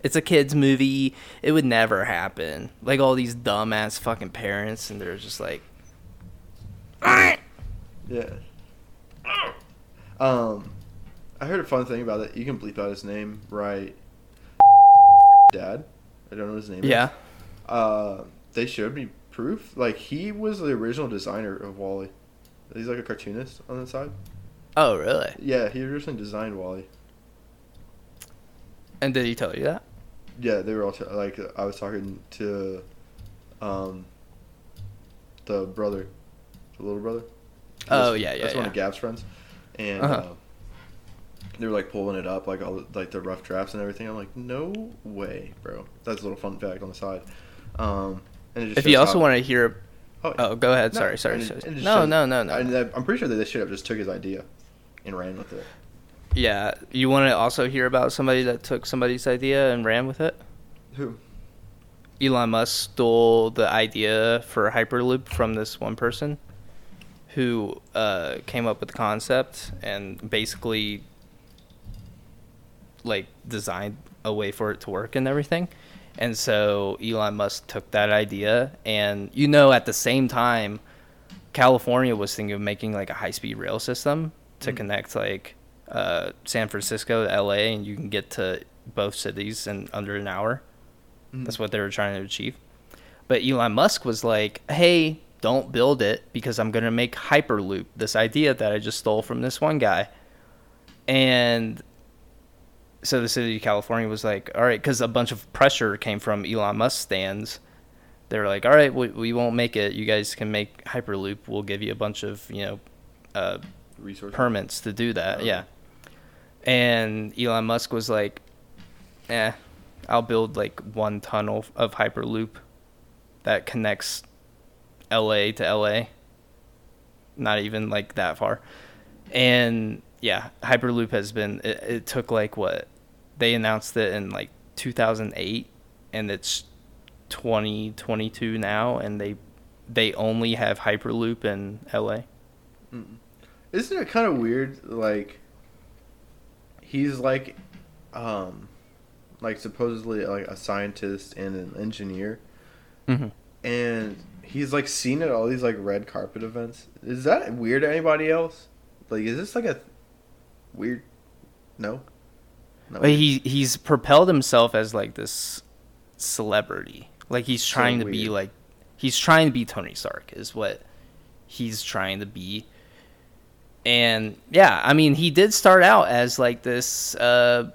It's a kids movie. It would never happen. Like all these dumbass fucking parents, and they're just like, Yeah. Um, I heard a fun thing about it. You can bleep out his name, right? Dad. I don't know his name. is. yeah, Uh, they showed me proof. Like he was the original designer of WALL-E. He's like a cartoonist on the side. oh really? Yeah, he originally designed WALL-E. And did he tell you that? Yeah, they were all t- like I was talking to, um, the brother, the little brother. Oh, That's- yeah, yeah, That's one of Gab's friends, and Uh-huh. uh, they were like pulling it up, like all the, like the rough drafts and everything. I'm like, no way, bro. That's a little fun fact on the side. Um, and it just If you also want to hear, oh, oh, go ahead. No, Sorry, sorry. it- sorry. and it just No, no, no, no. I- I'm pretty sure that this shit up just took his idea and ran with it. Yeah, you want to also hear about somebody that took somebody's idea and ran with it? Who? Elon Musk stole the idea for Hyperloop from this one person who uh, came up with the concept and basically like designed a way for it to work and everything. And so Elon Musk took that idea and you know at the same time California was thinking of making like a high-speed rail system to Mm. connect like uh, San Francisco to LA and you can get to both cities in under an hour. Mm. That's what they were trying to achieve. But Elon Musk was like, "Hey, don't build it because I'm going to make Hyperloop, this idea that I just stole from this one guy." And so the city of California was like, "All right," cuz a bunch of pressure came from Elon Musk stands. They were like, "All right, we, we won't make it. You guys can make Hyperloop. We'll give you a bunch of, you know, uh, Resource. permits to do that. Yeah. And Elon Musk was like, "Eh, I'll build like one tunnel of Hyperloop that connects LA to LA. Not even like that far." And yeah, Hyperloop has been it, it took like what they announced it in like 2008 and it's 2022 now and they they only have Hyperloop in LA. Mm. Isn't it kind of weird? Like, he's like, um, like supposedly like a scientist and an engineer, Mm-hmm. and he's like seen at all these like red carpet events. Is that weird to anybody else? Like, is this like a weird? No. No. But he he's propelled himself as like this celebrity. Like he's So trying to be like he's trying to be Tony Stark is what he's trying to be. And yeah, I mean he did start out as like this uh,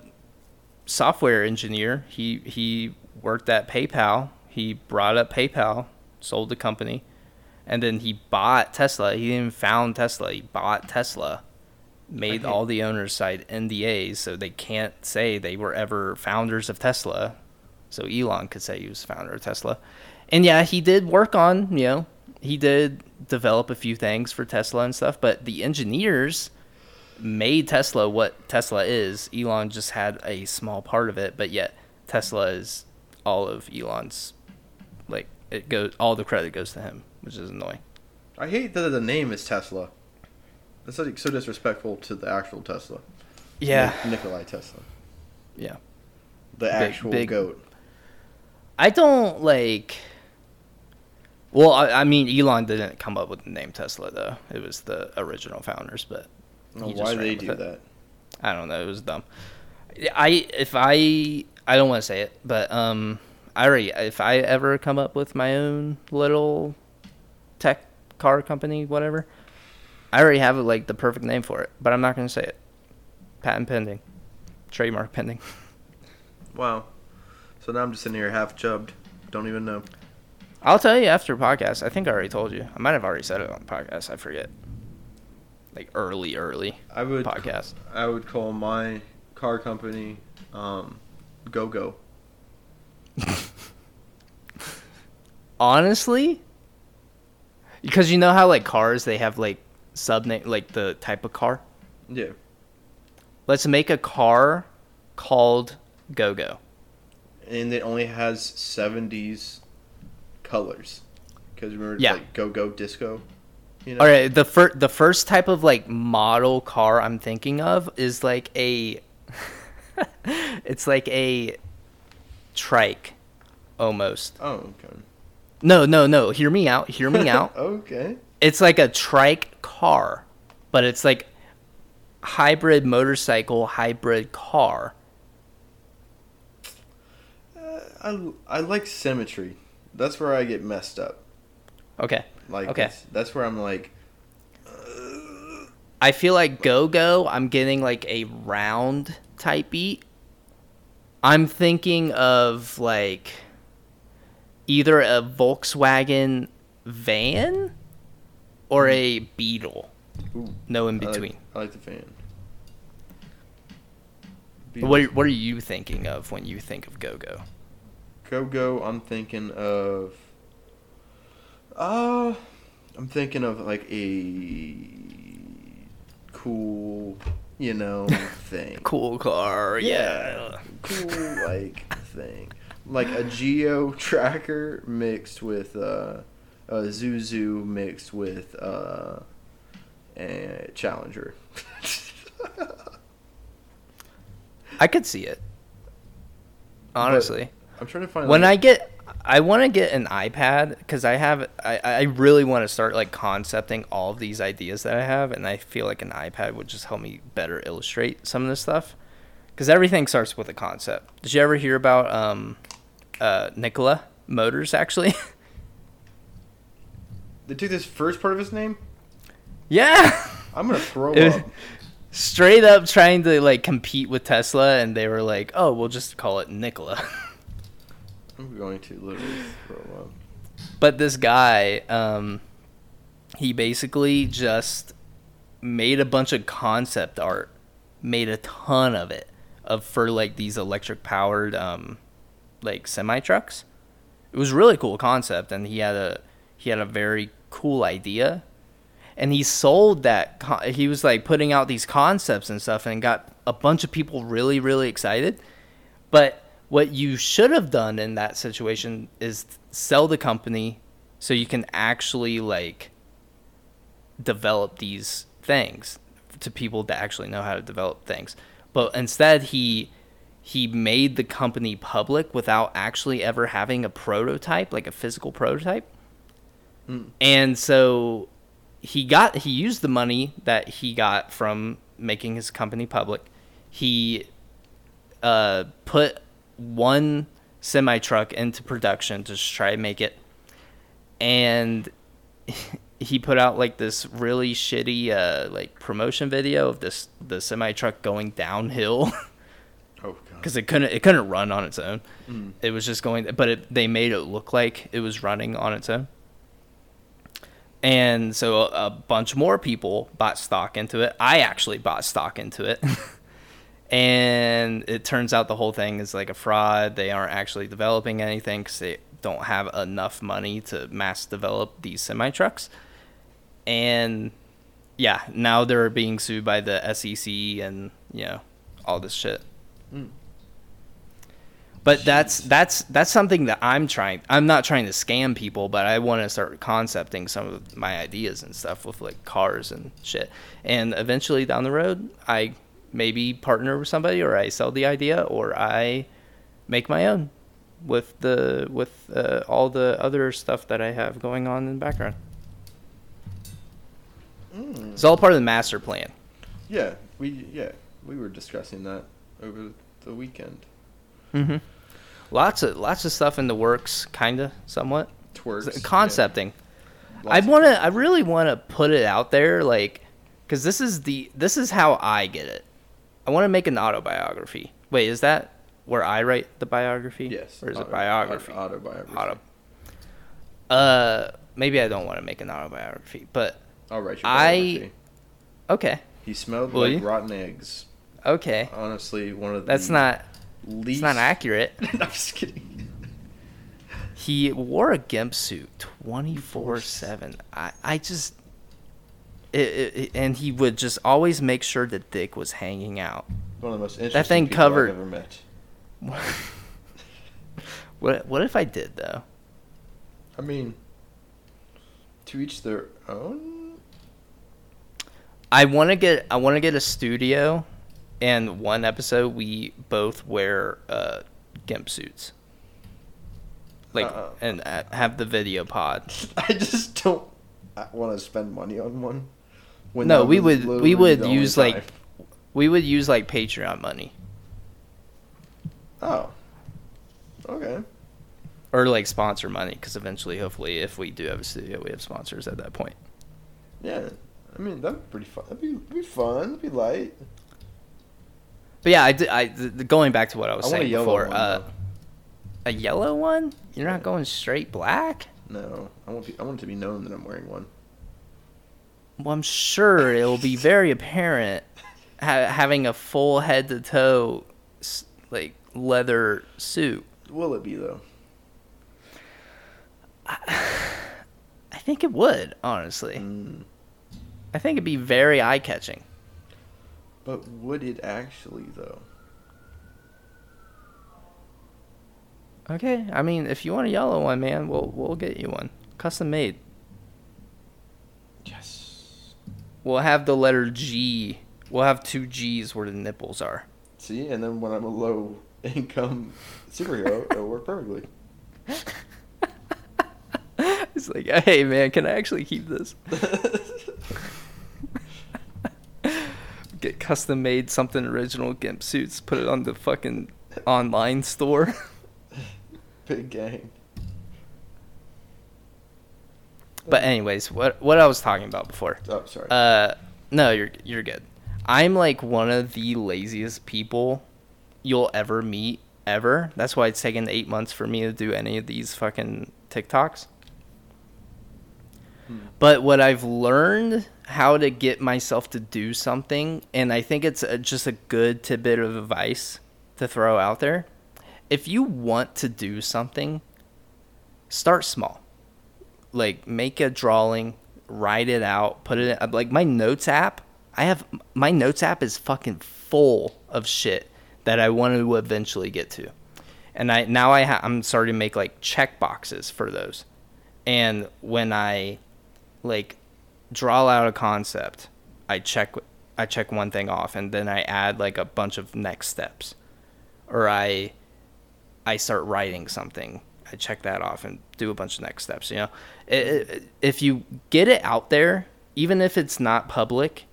software engineer. He he worked at PayPal. He brought up PayPal sold the company, and then he bought Tesla. He didn't found Tesla. He bought Tesla, made all the owners sign NDAs so they can't say they were ever founders of Tesla. So Elon could say he was founder of Tesla. And yeah, he did work on, you know, he did develop a few things for Tesla and stuff, but the engineers made Tesla what Tesla is. Elon just had a small part of it, but yet Tesla is all of Elon's like it goes all the credit goes to him, which is annoying. I hate that the name is Tesla. That's like so disrespectful to the actual Tesla. Yeah. Nik- Nikolai Tesla, Yeah. the actual big- goat. I don't like well, I, I mean Elon didn't come up with the name Tesla though. It was the original founders, but just why they do it. that? I don't know. It was dumb. I if I I don't want to say it, but um, I already if I ever come up with my own little tech car company, whatever, I already have like the perfect name for it, but I'm not going to say it. Patent pending, trademark pending. (laughs) Wow. So now I'm just sitting here half chubbed. Don't even know. I'll tell you after podcast. I think I already told you. I might have already said it on the podcast. I forget. Like early, early I would podcast. I would call my car company um, Go Go. (laughs) honestly because you know how like cars they have like sub name like the type of car Yeah. let's make a car called go-go And it only has 70s colors. Because remember, Yeah. like Go Go Disco. You know? all right the fir- the first type of like model car i'm thinking of is like a (laughs) it's like a trike almost Oh, okay. no no no hear me out hear me (laughs) out okay. It's like a trike car, but it's like hybrid motorcycle, hybrid car. Uh, I, I like symmetry. That's where I get messed up. Okay. Like, Okay. that's, where I'm like, uh, I feel like go go, I'm getting like a round type beat. I'm thinking of like either a Volkswagen van or a Beetle. ooh, No in I like- between. I like the fan. What what are you thinking of when you think of go go? Go Go, I'm thinking of. Uh, I'm thinking of like a cool, you know, (laughs) thing. Cool car, Yeah. yeah. Cool, like thing. Like a Geo tracker mixed with uh, a Zuzu mixed with uh, a Challenger. I could see it. Honestly. I'm trying to find when I get I want to get an iPad because I have I, I really want to start like concepting all of these ideas that I have and I feel like an iPad would just help me better illustrate some of this stuff because everything starts with a concept. Did you ever hear about um uh Nikola Motors actually? (laughs) they took this first part of his name. yeah. I'm gonna throw (laughs) up. Straight up trying to like compete with Tesla and they were like, "Oh, we'll just call it Nikola." (laughs) I'm going to literally throw up. but this guy um he basically just made a bunch of concept art made a ton of it of for like these electric powered um like semi trucks it was really cool concept and he had a he had a very cool idea and he sold that he was like putting out these concepts and stuff and got a bunch of people really really excited but what you should have done in that situation is sell the company so you can actually like develop these things to people that actually know how to develop things. But instead he he made the company public without actually ever having a prototype, like a physical prototype. Mm. And so he got he used the money that he got from making his company public. He uh, put one semi truck into production to just try to make it, and (laughs) he put out like this really shitty uh, like promotion video of this the semi truck going downhill. (laughs) Oh god. because it couldn't it couldn't run on its own. Mm. It was just going, but it, they made it look like it was running on its own. And so a, a bunch more people bought stock into it. I actually bought stock into it. (laughs) and it turns out the whole thing is like a fraud. They aren't actually developing anything because they don't have enough money to mass develop these semi trucks. And yeah, now they're being sued by the SEC and, you know, all this shit. Mm. But that's that's that's something that I'm trying. I'm not trying to scam people, but I want to start concepting some of my ideas and stuff with like cars and shit. And eventually down the road, I maybe partner with somebody, or I sell the idea, or I make my own with the with uh, all the other stuff that I have going on in the background. Mm. It's all part of the master plan. Yeah, we yeah we were discussing that over the weekend. Mm-hmm. Lots of lots of stuff in the works, kinda, somewhat. Twerks. Concepting. yeah. I want to. I really want to put it out there, like, because this is the this is how I get it. I want to make an autobiography. Wait, is that where I write the biography? Yes. Or is it biography? auto- Autobiography. Auto. Uh, maybe I don't want to make an autobiography, but I'll write your I- okay, He smelled Will like you? rotten eggs. okay. Honestly, one of the. That's not. Least. It's not accurate. (laughs) I'm just kidding. He wore a gimp suit twenty four seven. I I just. It, it, it- and he would just always make sure that dick was hanging out. One of the most interesting thing people I've covered- ever met. (laughs) what what if I did though? I mean, to each their own. I want to get I want to get a studio, and one episode we both wear uh, gimp suits. Like Uh-uh. and uh, have the video pod. (laughs) I just don't want to spend money on one. When No, we would- we would use, like, time. We would use like Patreon money Oh. Okay. or like sponsor money because eventually, hopefully, if we do have a studio, we have sponsors at that point. Yeah. I mean, that'd be pretty fun. That'd be, that'd be fun. That'd be light. But yeah, I, did, I the, going back to what I was I saying before. one, uh, a yellow one? You're not going straight black? No, I want. I want it to be known that I'm wearing one. Well, I'm sure it will be very apparent ha- having a full head to toe, like leather suit. Will it be though? I (sighs) think it would, honestly. Mm. I think it'd be very eye catching. But would it actually though? Okay, I mean, if you want a yellow one, man, we'll we'll get you one, custom made. Yes. We'll have the letter G. We'll have two G's where the nipples are. See, and then when I'm a low income superhero, (laughs) it'll work perfectly. (laughs) It's like, hey, man, can I actually keep this? (laughs) Get custom made something original gimp suits, put it on the fucking online store. (laughs) Big gang. But anyways, what what I was talking about before. Oh, sorry. Uh, no, you're you're good. I'm like one of the laziest people you'll ever meet ever. That's why it's taken eight months for me to do any of these fucking TikToks. Hmm. But what I've learned how to get myself to do something, and I think it's a, just a good tidbit of advice to throw out there. If you want to do something, start small. Like make a drawing, write it out, put it in, uh, like my notes app. I have my notes app is fucking full of shit that I want to eventually get to, and I now I ha- I'm starting to make like check boxes for those, and when I like draw out a concept, I check I check one thing off, and then I add like a bunch of next steps, or I I start writing something. I check that off and do a bunch of next steps. You know, it, it, if you get it out there, even if it's not public,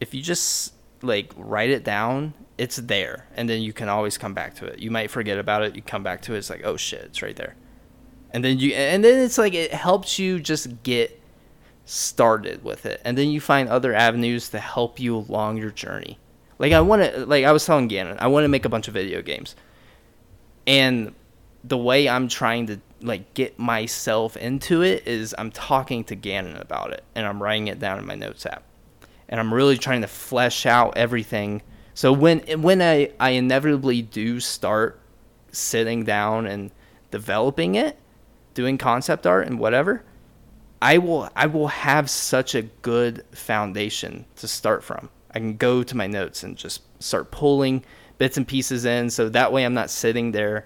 if you just like write it down, it's there, and then you can always come back to it. You might forget about it. You come back to it. It's like, oh shit, it's right there, and then you and then it's like it helps you just get started with it, and then you find other avenues to help you along your journey. Like I want to, like I was telling Gannon, I want to make a bunch of video games, and the way I'm trying to like get myself into it is I'm talking to Gannon about it, and I'm writing it down in my notes app, and I'm really trying to flesh out everything. So when when I I inevitably do start sitting down and developing it, doing concept art and whatever, I will I will have such a good foundation to start from. I can go to my notes and just start pulling bits and pieces in so that way I'm not sitting there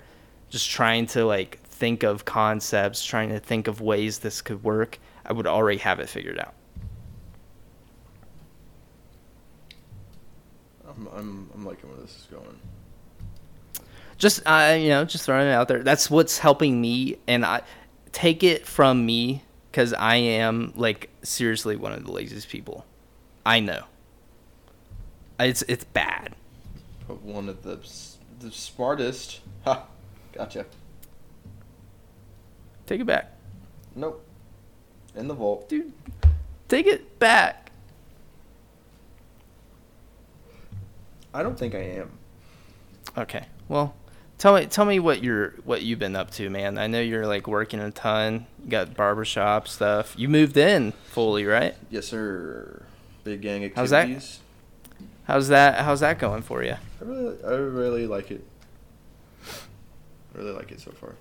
just trying to like think of concepts, trying to think of ways this could work. I would already have it figured out. I'm, I'm, I'm liking where this is going. Just uh, you know, just throwing it out there. That's what's helping me, and I take it from me because I am like seriously one of the laziest people. I know. It's it's bad. But one of the the smartest. Ha, gotcha. Take it back, Nope. In the vault. dude. Take it back. I don't think I am. Okay. Well, tell me tell me what you're what you've been up to, man. I know you're like working a ton. You got barbershop stuff. You moved in fully, right? Yes, sir. Big gang activities. How's that? How's that how's that going for you? I really, I really like it. I really like it so far.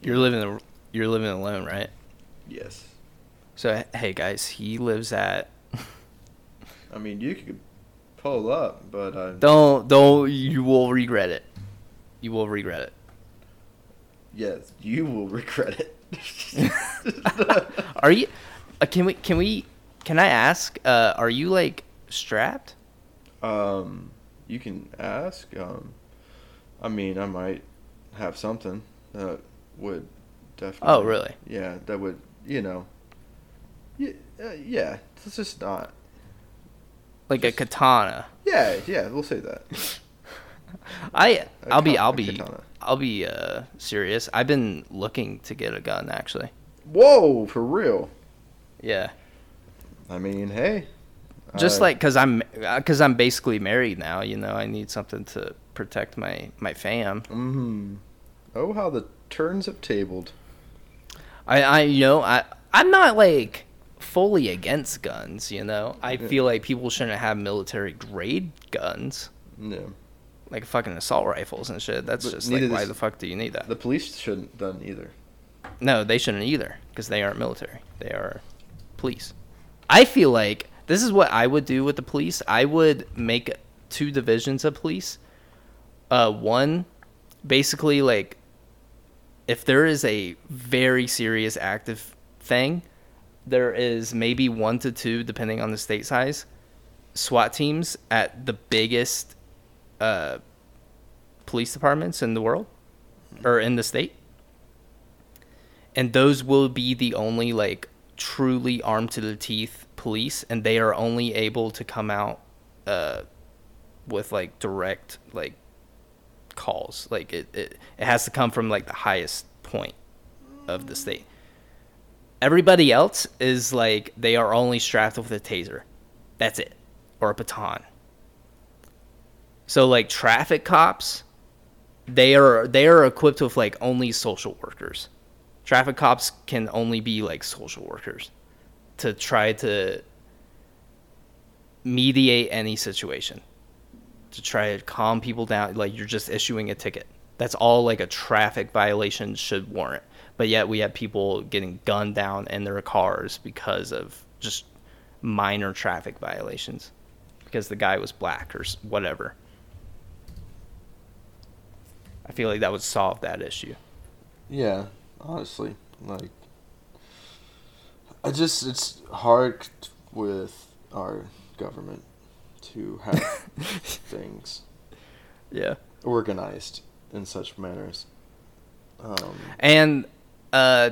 You're living you're living alone, right? Yes. So hey guys, he lives at I mean, you could pull up, but uh, Don't don't you will regret it. You will regret it. yes, you will (laughs) regret it. (laughs) Are you uh, can we can we can I ask uh are you like strapped? um, you can ask. Um, I mean, I might have something that would definitely. Oh, really? Yeah, that would. You know. Yeah, uh, yeah. It's just not. Like a katana. Yeah, yeah. We'll say that. (laughs) I I'll be I'll be. I'll be uh serious. I've been looking to get a gun actually. Whoa, for real. Yeah. I mean, hey. Just uh, like cuz I'm cuz I'm basically married now, you know, I need something to protect my my fam. Mm-hmm. Oh, how the turns have tabled. I I you know, I I'm not like fully against guns, you know. I Yeah. feel like people shouldn't have military grade guns. Yeah. Like fucking assault rifles and shit. That's But just like why the fuck do you need that? The police shouldn't done either. No, they shouldn't either because they aren't military. They are police. I feel like this is what I would do with the police. I would make two divisions of police. Uh, one, basically, like if there is a very serious active thing, there is maybe one to two, depending on the state size, SWAT teams at the biggest uh, police departments in the world or in the state. And those will be the only like truly armed to the teeth police and they are only able to come out uh with like direct like calls. Like it, it it has to come from like the highest point of the state. Everybody else is like they are only strapped with a taser. That's it. Or a baton so like traffic cops they are they are equipped with like only social workers. Traffic cops can only be like social workers to try to mediate any situation to try to calm people down. Like you're just issuing a ticket. That's all like a traffic violation should warrant. But yet we have people getting gunned down in their cars because of just minor traffic violations because the guy was black or whatever i feel like that would solve that issue Yeah, honestly, like I just it's hard with our government to have (laughs) things yeah organized in such manners. Um, And uh,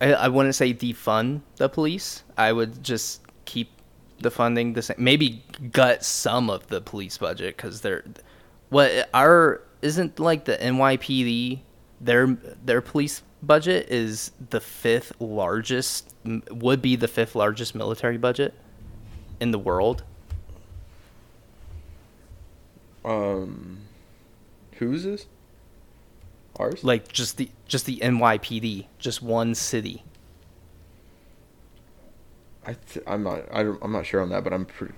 I, I wouldn't say defund the police. I would just keep the funding the same. Maybe gut some of the police budget because they're what our isn't like the NYPD. Their their police budget is the fifth largest. Would be the fifth largest military budget in the world. Um, whose is? Ours. Like just the just the NYPD, just one city. I th- I'm not. I don't, I'm not sure on that, but I'm pretty.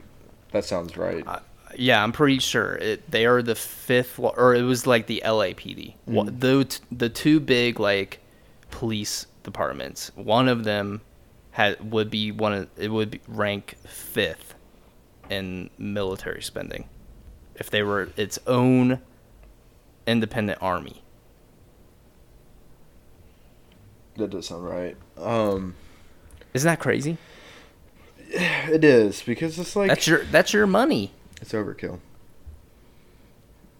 That sounds right. Uh, yeah, I'm pretty sure it. They are the fifth, or it was like the LAPD. Mm. The the two big like police departments. One of them had would be one of it would be rank fifth in military spending if they were its own independent army. That does sound right. Um, Isn't that crazy? (sighs) it is because it's like that's your that's your money. It's overkill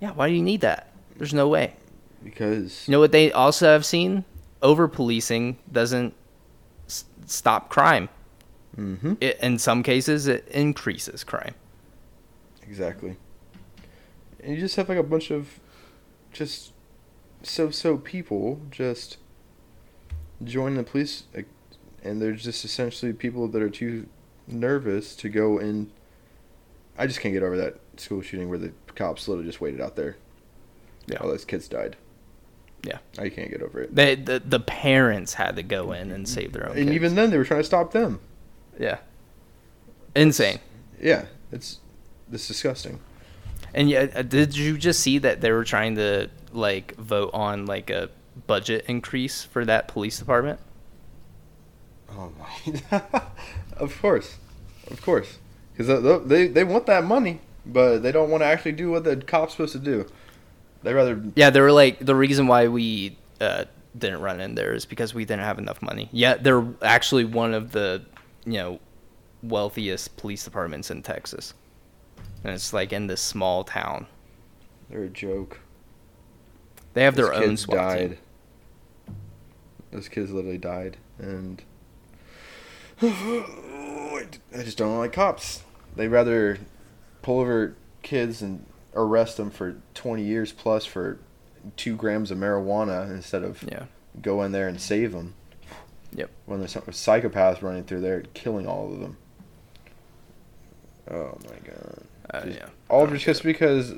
Yeah, why do you need that? There's no way. because You know what they also have seen? Over policing doesn't s- stop crime. mm-hmm. It, in some cases, it increases crime. exactly. And you just have like a bunch of just so-so people just join the police, and they're just essentially people that are too nervous to go in. I just can't get over that school shooting where the cops literally just waited out there. Yeah. All those kids died. Yeah. I can't get over it. They, the the parents had to go in and save their own. And kids. even then, they were trying to stop them. yeah, insane. Yeah, it's it's disgusting. And yeah, uh, did you just see that they were trying to like vote on like a budget increase for that police department? Oh my! (laughs) of course, of course, because they they want that money, but they don't want to actually do what the cop's supposed to do. They rather Yeah, they were like the reason why we uh, didn't run in there is because we didn't have enough money. Yeah, they're actually one of the you know wealthiest police departments in Texas, and it's like in this small town. they're a joke. They have Those their own SWAT died. team. Those kids literally died, and (sighs) (laughs) I just don't like cops. They rather pull over kids and arrest them for twenty years plus for two grams of marijuana instead of Yeah. go in there and save them. Yep. When there's some psychopaths running through there, killing all of them. Oh my god! Uh, Just- yeah. All don't just it. because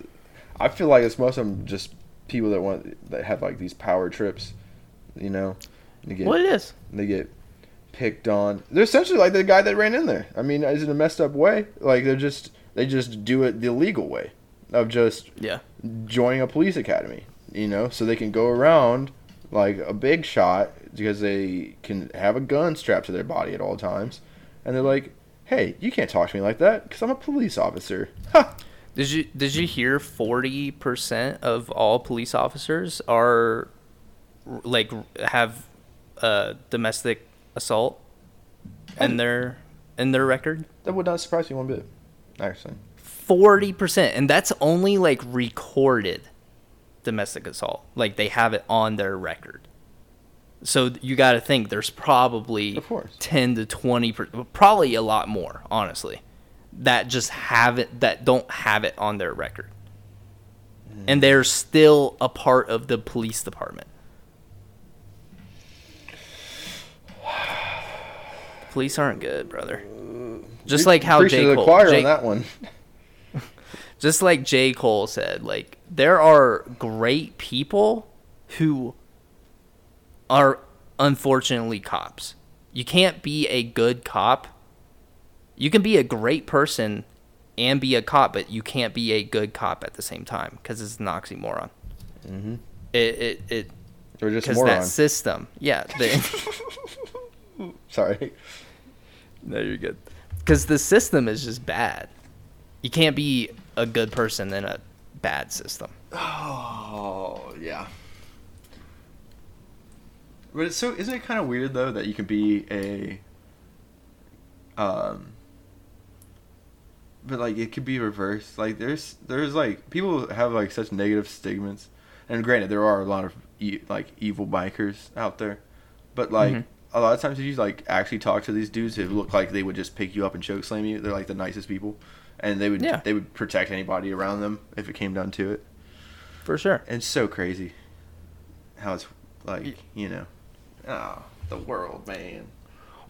I feel like it's most of them just people that want that have like these power trips, you know. They get What it is? they get picked on. They're essentially like the guy that ran in there. I mean, is in a messed up way. Like they're just they just do it the legal way of just Yeah. joining a police academy, you know, so they can go around like a big shot because they can have a gun strapped to their body at all times, and they're like, "Hey, you can't talk to me like that because I'm a police officer." (laughs) Did you did you hear forty percent of all police officers are like have uh, domestic assault in their in their record? That would not surprise me one bit, actually. Forty percent, and that's only like recorded domestic assault. Like they have it on their record. So you got to think there's probably Of course. ten to twenty, per, probably a lot more, honestly, that just have it that don't have it on their record, hmm. and they're still a part of the police department. Police aren't good, brother. Just Pre- like how J. Cole, choir J- on that one. (laughs) just like J. Cole said, like there are great people who are unfortunately cops. You can't be a good cop. You can be a great person and be a cop, but you can't be a good cop at the same time because it's an oxymoron. Mm-hmm. It it it Or just moron. that system, yeah. They, (laughs) Sorry. No, you're good. Because the system is just bad. You can't be a good person in a bad system. Oh yeah. But it's so isn't it kind of weird though that you can be a um but like it could be reversed. Like there's there's like people have like such negative stigmas. And granted there are a lot of e- like evil bikers out there. But like Mhm. A lot of times if you like actually talk to these dudes who look like they would just pick you up and choke slam you, they're like the nicest people. And they would Yeah. they would protect anybody around them if it came down to it. For sure. And it's so crazy how it's like, you know, oh, the world, man.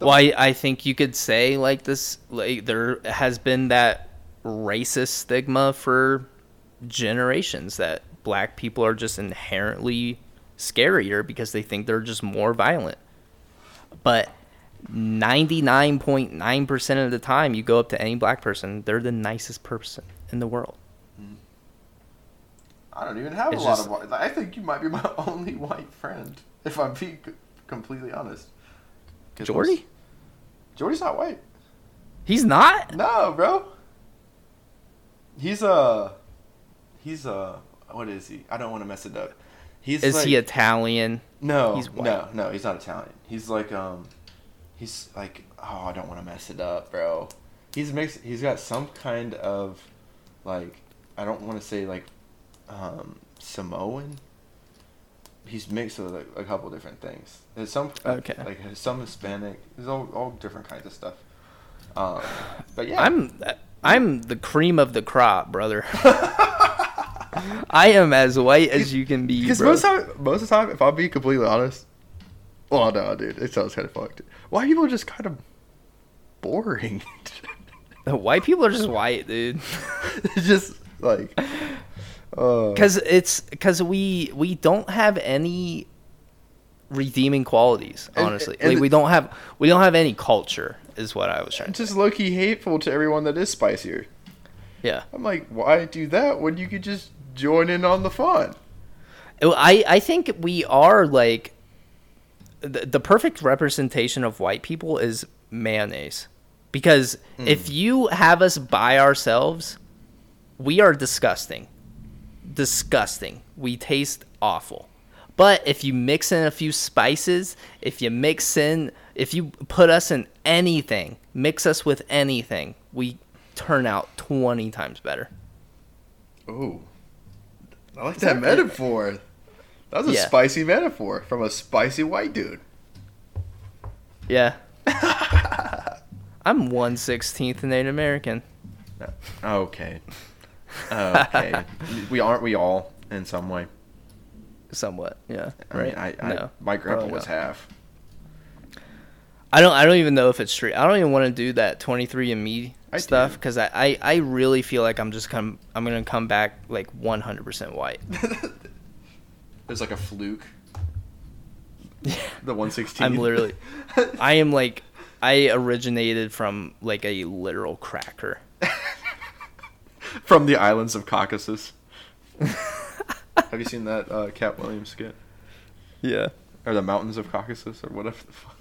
Well, I, I think you could say like this, like there has been that racist stigma for generations that black people are just inherently scarier because they think they're just more violent. But 99.9% of the time you go up to any black person, they're the nicest person in the world. I don't even have It's a lot just- of white. I think you might be my (laughs) only white friend, if I'm being completely honest. Jordy? Jordy's not white. He's not? No, bro. He's a. he's a. what is he? I don't want to mess it up. He's Is like, he Italian? No, he's white? no, no, he's not Italian. He's like um he's like oh, I don't want to mess it up, bro. He's mixed he's got some kind of like I don't want to say like um Samoan. He's mixed with like, a couple different things. There's some Okay. like some Hispanic. There's all all different kinds of stuff. Um, but yeah, I'm I'm the cream of the crop, brother. (laughs) (laughs) I am as white as you can be, Because most time, most of the time, if I'll be completely honest, well, no, dude, it sounds kind of fucked. White people are just kind of boring. white people are just (laughs) white, dude. it's just like, uh, Cuz it's cuz we we don't have any redeeming qualities, honestly. and like the- we don't have we don't have any culture is what I was trying it's to just say. low key hateful to everyone that is spicier. Yeah. I'm like, why do that when you could just join in on the fun? I I think we are like the, the perfect representation of white people is mayonnaise. Because hmm. if you have us by ourselves, we are disgusting. Disgusting. We taste awful. But if you mix in a few spices, if you mix in if you put us in anything, mix us with anything, we turn out 20 times better. Oh, I like that- that metaphor. That was a Yeah. spicy metaphor from a spicy white dude. Yeah. (laughs) I'm one sixteenth Native American. Okay. Okay. (laughs) we aren't we all in some way. Somewhat, yeah. I mean, I, I No, my grandpa was half. I don't. I don't even know if it's true. I don't even want to do that 23andMe I stuff because I, I, I really feel like I'm just come. I'm gonna come back like 100 percent white. (laughs) There's like a fluke. The 116. I'm literally. I am like. I originated from like a literal cracker. (laughs) from the islands of Caucasus. (laughs) Have you seen that uh, Katt Williams skit? Yeah. Or the mountains of Caucasus, or whatever the fuck.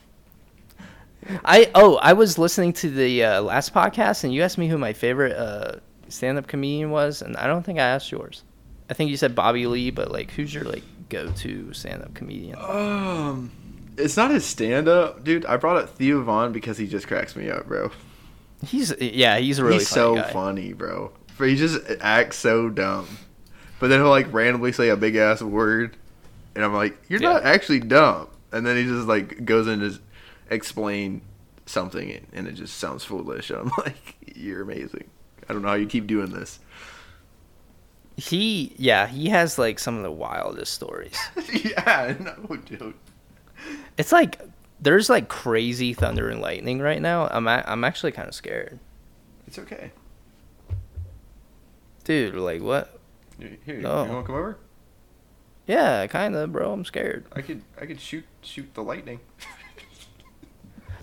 I oh I was listening to the uh, last podcast and you asked me who my favorite uh, stand-up comedian was and I don't think I asked yours. I think you said Bobby Lee, but like who's your like go-to stand-up comedian? Um, it's not his stand up, dude. I brought up Theo Von because he just cracks me up, bro. He's yeah he's a really He's funny so guy. funny, bro. But he just acts so dumb. But then he'll like randomly say a big ass word, and I'm like, "You're Yeah. not actually dumb." And then he just like goes in to s- explain something, and it just sounds foolish. I'm (laughs) like, "You're amazing. I don't know how you keep doing this." He yeah he has like some of the wildest stories. (laughs) yeah, no, dude. It's like there's like crazy thunder and lightning right now. I'm a- I'm actually kind of scared, It's okay. dude. Like what? Here, here, No. you want to come over? Yeah, kind of, bro. I'm scared. I could, I could shoot, shoot the lightning. (laughs)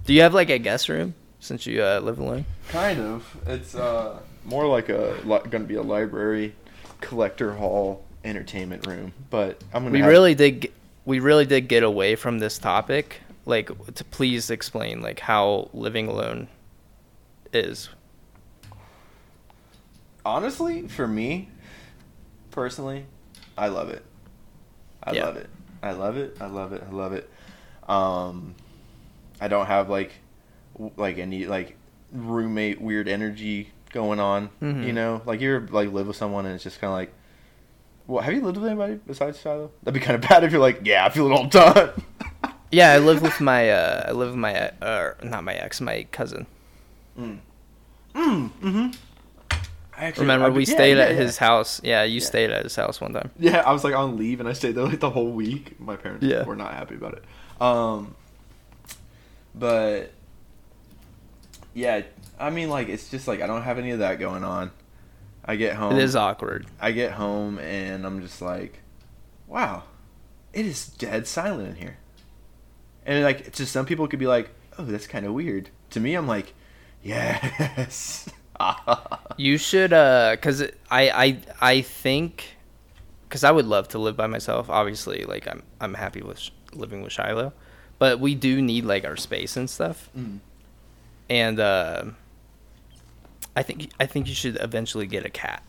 Do you have like a guest room since you uh, live alone? Kind of. It's uh more like a li- going to be a library, collector hall, entertainment room. But I'm gonna. we have- really did we really did get away from this topic like to please explain like how living alone is honestly for me, personally, I love it. I Yeah. love it. I love it. I love it. I love it. Um, I don't have like, like any like roommate weird energy going on. Mhm. You know, like you're like live with someone and it's just kind of like. Well, have you lived with anybody besides Shiloh? That'd be kind of (laughs) bad if you're like, yeah, I feel it all the time. (laughs) yeah i live with (laughs) my uh i live with my uh not my ex my cousin Mm. Mm. Mm-hmm. I actually, remember I- we yeah, stayed yeah, at yeah. his house yeah you stayed at his house one time Yeah, I was like on leave and I stayed there like the whole week. My parents Yeah. were not happy about it. Um, but yeah, I mean, like it's just like I don't have any of that going on. I get home. It is awkward. I get home and I'm just like, wow, it is dead silent in here. And like to some people it could be like, oh, that's kind of weird. To me, I'm like, yes. (laughs) You should, uh, cause I, I, I think, cause I would love to live by myself. Obviously, like I'm, I'm happy with sh- living with Shiloh, but we do need like our space and stuff. Mm. And uh, I think, I think you should eventually get a cat.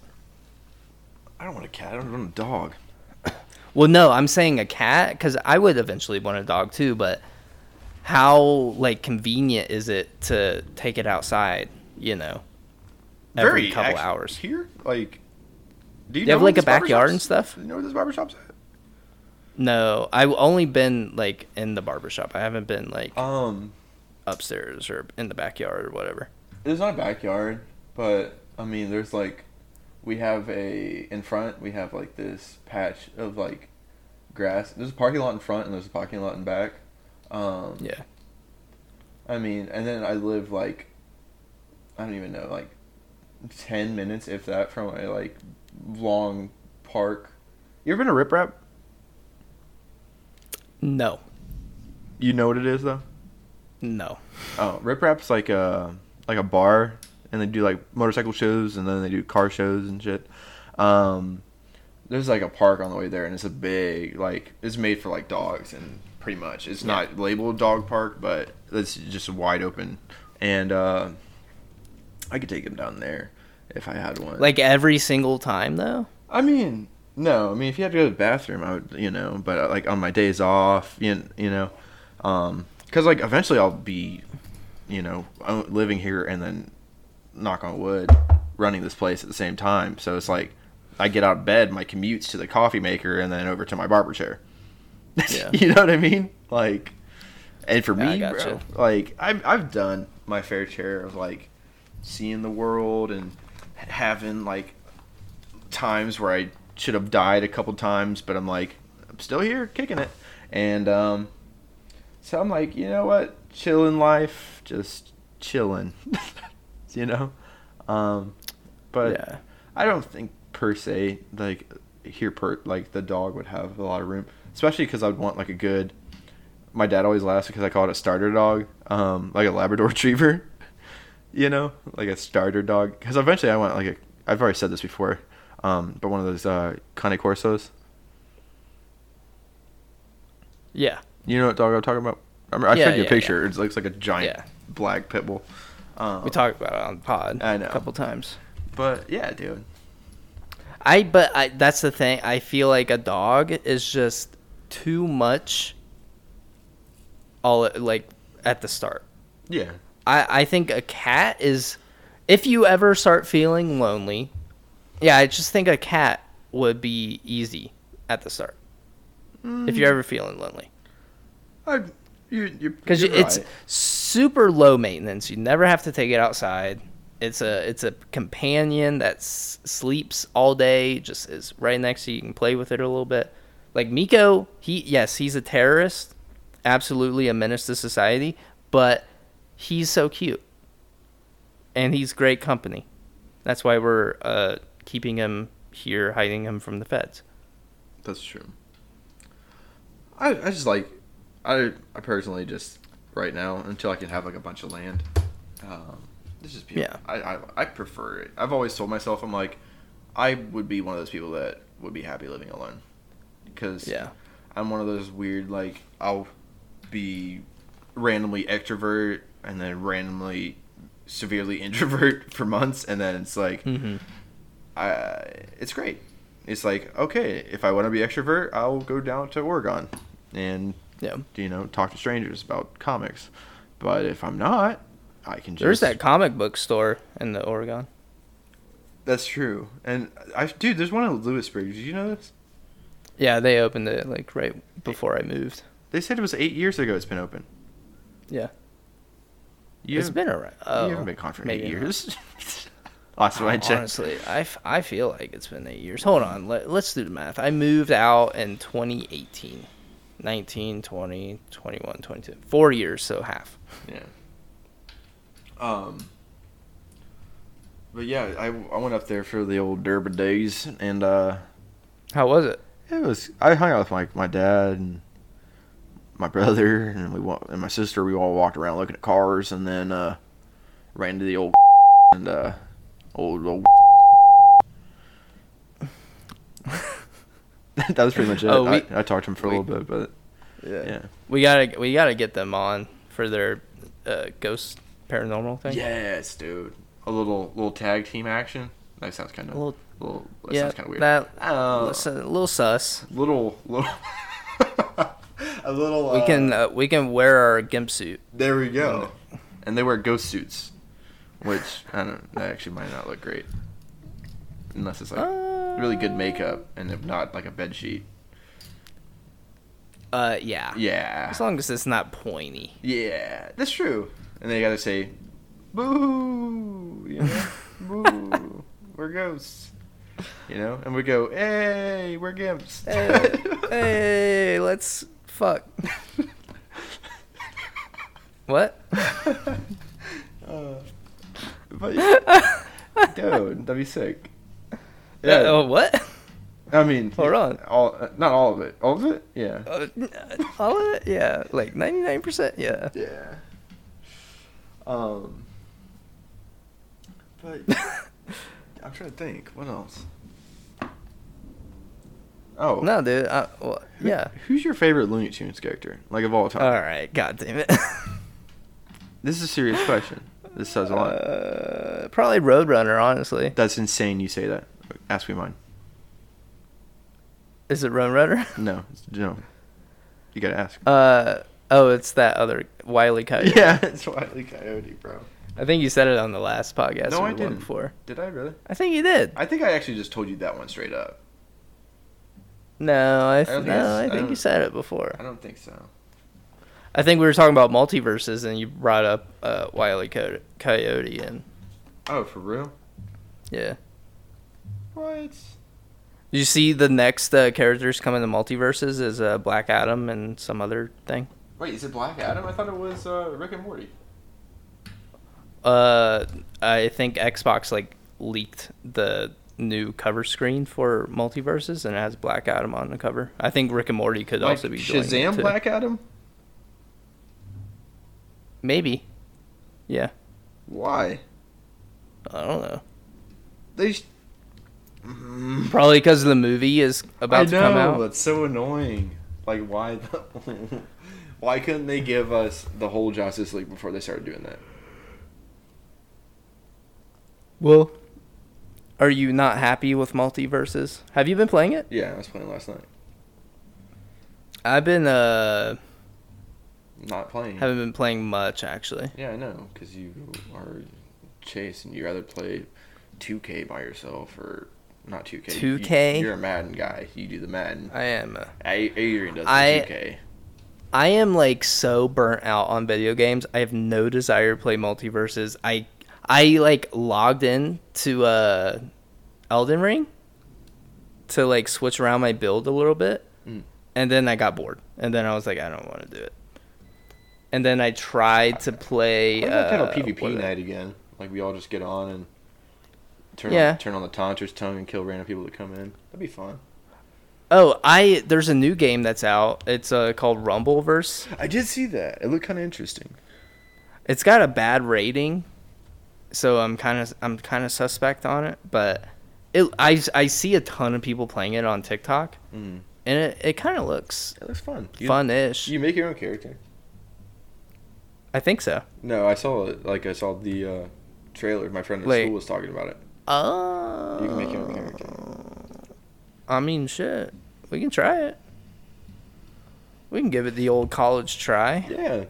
I don't want a cat. I don't want a dog. (coughs) Well, no, I'm saying a cat because I would eventually want a dog too. But how like convenient is it to take it outside? You know, every couple actu- hours. Here, like, do you, You have, like, a backyard and stuff? You know where this barber shop's at? No, I've only been like in the barbershop. I haven't been like Um, upstairs or in the backyard or whatever. There's not a backyard, but I mean, there's like, we have a in front. We have like this patch of like grass. There's a parking lot in front, and there's a parking lot in back. Um, Yeah. I mean, and then I live like, I don't even know, like, ten minutes if that from a like long park. You ever been to Rip Rap? No. You know what it is though. No. Oh, Rip Rap's like a like a bar, and they do like motorcycle shows, and then they do car shows and shit. Um, there's like a park on the way there, and it's a big like it's made for like dogs, and pretty much it's not labeled dog park, but it's just wide open, and uh, I could take him down there if I had one. Like every single time though. I mean, no. I mean, if you had to go to the bathroom, I would, you know. But uh, like on my days off, you, you know, um, because like eventually I'll be, you know, living here and then, knock on wood, running this place at the same time. So it's like, I get out of bed, my commutes to the coffee maker, and then over to my barber chair. (laughs) Yeah. you know what I mean? Like, and for me, bro, like I've I've done my fair share of like seeing the world and having like times where I should have died a couple times, but I'm like, I'm still here, kicking it. And um, so I'm like, you know what, chilling life, just chilling, (laughs) you know. Um, but yeah. I don't think per se like here per like the dog would have a lot of room, especially because I'd want like a good. My dad always laughs because I call it a starter dog, um, like a Labrador (laughs) Retriever, you know, like a starter dog. Because eventually I want like a. I've already said this before, um, but one of those uh, Cane Corsos. Yeah. You know what dog I'm talking about? I, remember, I Yeah, showed you a yeah, picture. It looks like a giant Yeah. black pit bull. Um, We talked about it on the pod I know. a couple times. but yeah, dude. I but I that's the thing. I feel like a dog is just too much. All like at the start. Yeah. I I think a cat is, if you ever start feeling lonely, yeah, I just think a cat would be easy at the start. If you're ever feeling lonely, I, you, you, because it's right. super low maintenance. You never have to take it outside. It's a it's a companion that s- sleeps all day, just is right next to you. You can play with it a little bit. Like Miko, he yes, he's a terrorist, absolutely a menace to society, but he's so cute, and he's great company. That's why we're uh, keeping him here, hiding him from the feds. That's true. I I just like I I personally just right now until I can have like a bunch of land. Um, this is Yeah. I, I I prefer it. I've always told myself I'm like I would be one of those people that would be happy living alone because Yeah. I'm one of those weird like I'll be randomly extrovert and then randomly severely (laughs) introvert for months and then it's like Mm-hmm. I it's great. It's like okay, if I want to be extrovert, I'll go down to Oregon and Yeah. you know talk to strangers about comics. But if I'm not, I can just. There's that comic book store in the Oregon. That's true. And I dude, there's one in Lewisburg. Did you know this? Yeah, they opened it like right before I moved. They said it was eight years ago. It's been open. Yeah, You it's been around. Oh, you haven't oh, been gone for eight years. (laughs) I. Honestly, I, f- I feel like it's been eight years. Hold on, let, let's do the math. I moved out in 2018. 19, 20, 21, 22. Four years, so half. Yeah. Um. But yeah, I, I went up there for the old Durban days, and uh, How was it? it was. I hung out with my my dad and my brother, and we and my sister. We all walked around looking at cars, and then uh, ran to the old (laughs) and uh, old old. that was pretty much it. Oh, we- I, I talked to him for a little bit, but yeah. We gotta we gotta get them on for their uh, ghost paranormal thing. Yes, dude. A little little tag team action. That sounds kind A of little, little. That yeah, sounds kind of weird. that Oh. listen, a little sus. little little. (laughs) a little. We uh, can uh, we can wear our gimp suit. There we go. And they wear ghost suits, which I don't. That actually might not look great, unless it's like Uh, really good makeup and if not like a bed sheet. Uh, yeah. Yeah. As long as it's not pointy. Yeah, that's true. And they gotta say, "Boo!" You know, (laughs) "Boo!" We're ghosts. You know, and we go, "Hey, we're gimps." Hey, hey, let's fuck. (laughs) What? Uh, but dude, that'd be sick. Yeah. Oh, what? I mean, Hold on. all uh, not all of it, all of it, yeah, Uh, all of it? Yeah, like ninety nine percent. Yeah. yeah. Um, but I'm trying to think, what else? Oh No, dude. I, well, Who- yeah. Who's your favorite Looney Tunes character, like of all time? All right. God damn it. (laughs) This is a serious question. This says a lot. Uh, probably Roadrunner. Honestly, That's insane. You say that. Ask me mine. is it Roadrunner? (laughs) No, it's- no. You gotta ask. Uh oh, it's that other Wiley Coyote. (laughs) yeah, it's Wiley Coyote, bro. I think you said it on the last podcast. No, I didn't. Before. Did I really? I think you did. I think I actually just told you that one straight up. No, I, I th- think no, I I think you said it before. I don't think so. I think we were talking about MultiVersus, and you brought up uh, Wiley Co- Coyote, and Oh, for real? yeah. What? You see the next uh, characters coming to MultiVersus is uh, Black Adam and some other thing? Wait, is it Black Adam? I thought it was uh, Rick and Morty. Uh, I think Xbox like leaked the new cover screen for MultiVersus, and it has Black Adam on the cover. I think Rick and Morty could Like also be Shazam. Black Adam? Maybe. Yeah, Why? I don't know. They. Sh- Mm. Probably because the movie is about I to come know, out. It's so annoying. Like, why? The, (laughs) why couldn't they give us the whole Justice League before they started doing that? Well, are you not happy with MultiVersus? Have you been playing it? Yeah, I was playing last night. I've been uh Not playing. haven't been playing much actually. Yeah, I know, because you are Chase, and you rather play 2K by yourself or not 2K. 2K? You're a Madden guy. You do the Madden. I am. Uh, Adrian does the I- 2K. I am like so burnt out on video games. I have no desire to play MultiVersus. I I like logged in to uh Elden Ring to like switch around my build a little bit. Mm. And then I got bored. And then I was like I don't want to do it. And then I tried to play have a PvP night again? Like we all just get on and turn Yeah. on, turn on the taunter's tongue and kill random people that come in. That'd be fun. Oh, I there's a new game that's out. It's uh, called Rumbleverse. I did see that. It looked kind of interesting. It's got a bad rating, so I'm kind of I'm kind of suspect on it. But it I I see a ton of people playing it on TikTok, Mm. and it, it kind of looks It looks fun. Fun-ish. You make your own character. I think so. No, I saw it. Like I saw the uh, trailer. My friend at Wait. school was talking about it. Oh. You can make own character. I mean, shit. We can try it. We can give it the old college try. Yeah.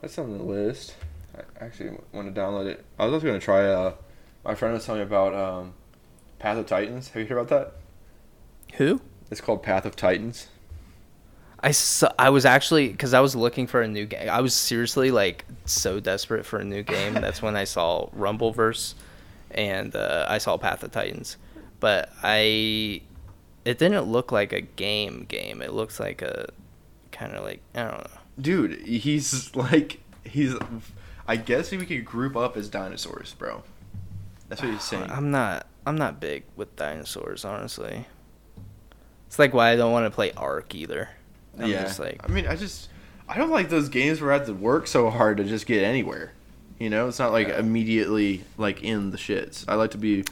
That's on the list. I actually want to download it. I was also going to try, uh, my friend was telling me about um, Path of Titans. Have you heard about that? Who? It's called Path of Titans. I, su- I was actually because I was looking for a new game. I was seriously like so desperate for a new game. That's when I saw Rumbleverse, and uh, I saw Path of Titans. But I, it didn't look like a game game. It looks like a kind of like I don't know. Dude, he's like, he's, I guess we could group up as dinosaurs, bro. That's what he's saying. I'm not. I'm not big with dinosaurs, honestly. It's like why I don't want to play Ark either. I'm yeah. just like I mean, I just I don't like those games where I have to work so hard to just get anywhere. You know, it's not like Yeah. immediately like in the shits. I like to be.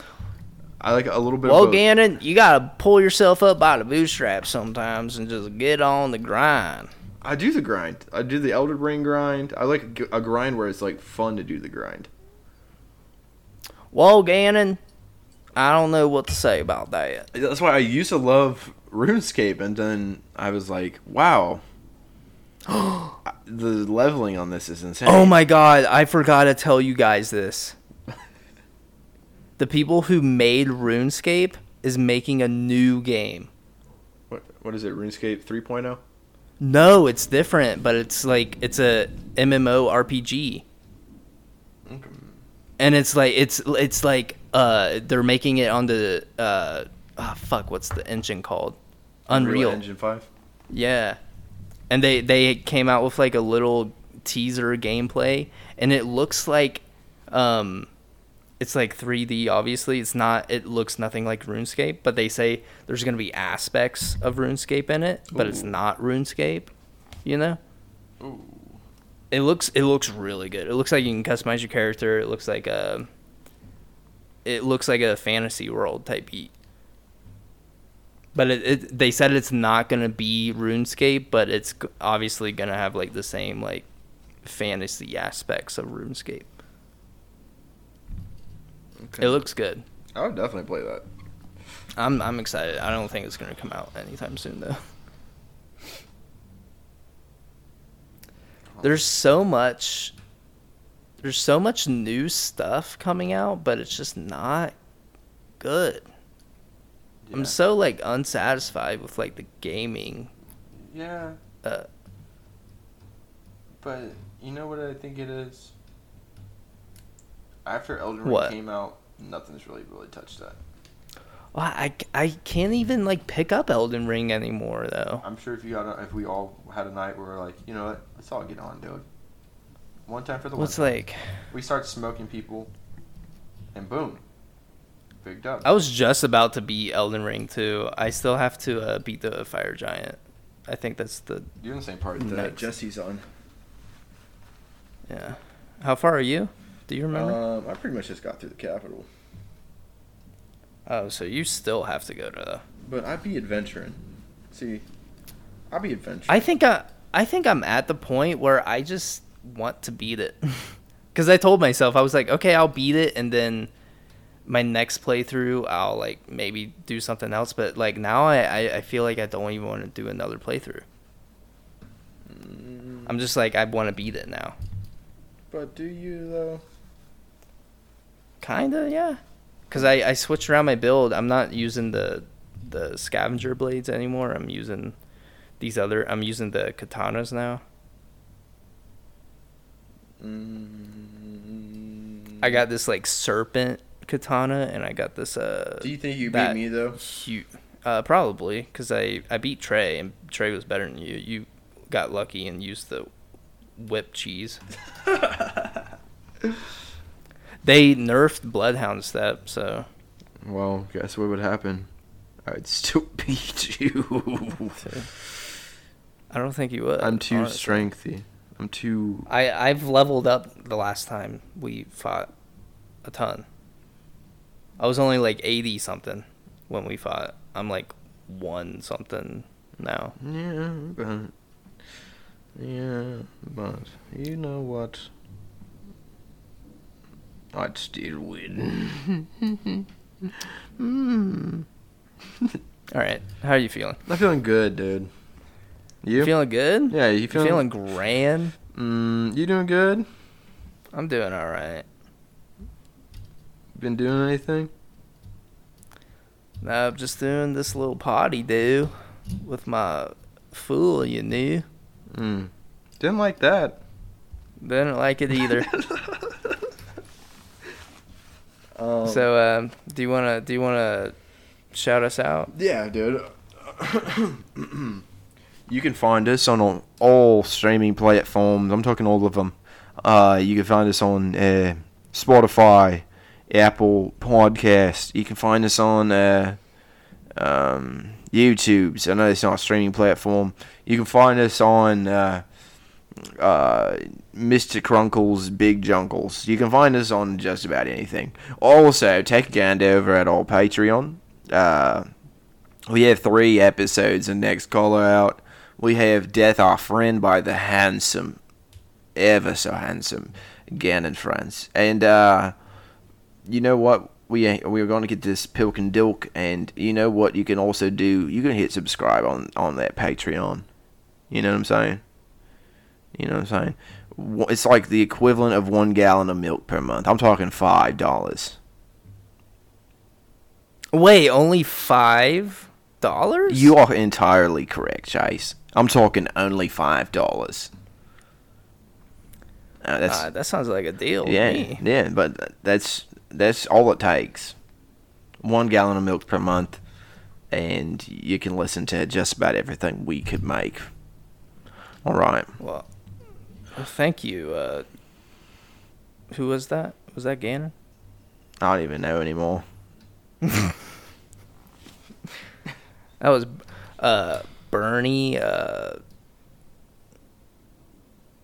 I like a little bit. Well, of both. Gannon, you gotta pull yourself up by the bootstraps sometimes and just get on the grind. I do the grind. I do the Elden Ring grind. I like a grind where it's like fun to do the grind. Well, Gannon, I don't know what to say about that. That's why I used to love RuneScape, and then I was like, wow, (gasps) the leveling on this is insane. Oh my god, I forgot to tell you guys this. The people who made RuneScape is making a new game. What what is it? RuneScape oh? 3.0. No, it's different, but it's like it's a MMO RPG. Okay. And it's like it's it's like uh they're making it on the uh ah, fuck what's the engine called? Unreal. Engine Five. Yeah. And they they came out with like a little teaser gameplay and it looks like um it's like 3D obviously. It's not it looks nothing like RuneScape, but they say there's going to be aspects of RuneScape in it, but it's not RuneScape, you know? Ooh. It looks it looks really good. It looks like you can customize your character. It looks like a it looks like a fantasy world type beat. But it, it they said it's not gonna be RuneScape, but it's obviously gonna have like the same like fantasy aspects of RuneScape. Okay. It looks good. I would definitely play that. I'm I'm excited. I don't think it's gonna come out anytime soon though. There's so much there's so much new stuff coming out, but it's just not good. Yeah. I'm so like unsatisfied with like the gaming. Yeah, Uh, but you know what I think it is. After Elden Ring came out, nothing's really really touched that. well, I, I can't even like pick up Elden Ring anymore though. I'm sure if you got a, if we all had a night where we're like, you know what, let's all get on, dude. One time for the What's one. time. like We start smoking people, and boom, big dub. I was just about to beat Elden Ring too. I still have to uh, beat the Fire Giant. I think that's the You're in the same part that Next. Jesse's on. yeah. How far are you? Do you remember? Um, I pretty much just got through the capital, oh, so you still have to go to the. but I'd be adventuring. See, I'd be adventuring. I think I I think I'm at the point where I just want to beat it. (laughs) Cuz I told myself I was like, okay, I'll beat it and then my next playthrough I'll like maybe do something else, but like now I I, I feel like I don't even want to do another playthrough. Mm, I'm just like I want to beat it now. But do you though? Kinda, yeah. Cause I, I switched around my build. I'm not using the the scavenger blades anymore. I'm using these other. I'm using the katanas now. Mm, I got this like serpent katana, and I got this uh. Do you think you beat me though? Huge, uh, probably because I I beat Trey, and Trey was better than you. You got lucky and used the whipped cheese. (laughs) They nerfed Bloodhound Step, so Well, guess what would happen? I'd still (laughs) beat you. I don't think you would. I'm too honestly. strengthy. I'm too. I I've leveled up the last time we fought a ton. I was only like 80 something when we fought. I'm like 1 something now. Yeah, but yeah, but you know what? I'd still win. (laughs) mm. All right. How are you feeling? I'm feeling good, dude. You? You feeling good? yeah, you You feeling? feeling grand? Mm, you doing good? I'm doing all right. Been doing anything? Now I'm just doing this little potty do with my fool, you knew. Mm. Didn't like that. Didn't like it either. (laughs) um, so, um, do you wanna do you wanna shout us out? Yeah, dude. (clears throat) you can find us on all- all streaming platforms. I'm talking all of them. Uh, you can find us on uh, Spotify, Apple Podcast. You can find us on uh, um, YouTube. So I know it's not a streaming platform. You can find us on uh, uh, Mr. Crunkle's Big Junkles. You can find us on just about anything. Also, take a gander over at our Patreon. Uh, we have three episodes and next caller out. We have Death Our Friend by the handsome, ever so handsome Gannon Friends. And uh, you know what? We we're going to get this Pilk and Dilk, and you know what? You can also do. You can hit subscribe on on that Patreon. You know what I'm saying? You know what I'm saying? It's like the equivalent of one gallon of milk per month. I'm talking five dollars. Wait, only five dollars? You are entirely correct, Chase. I'm talking only five dollars. Uh, uh, that sounds like a deal. Yeah, yeah, but that's that's all it takes. One gallon of milk per month, and you can listen to just about everything we could make. All right. Well, well thank you. Uh, who was that? Was that Gannon? I don't even know anymore. (laughs) that was uh, Bernie. Uh,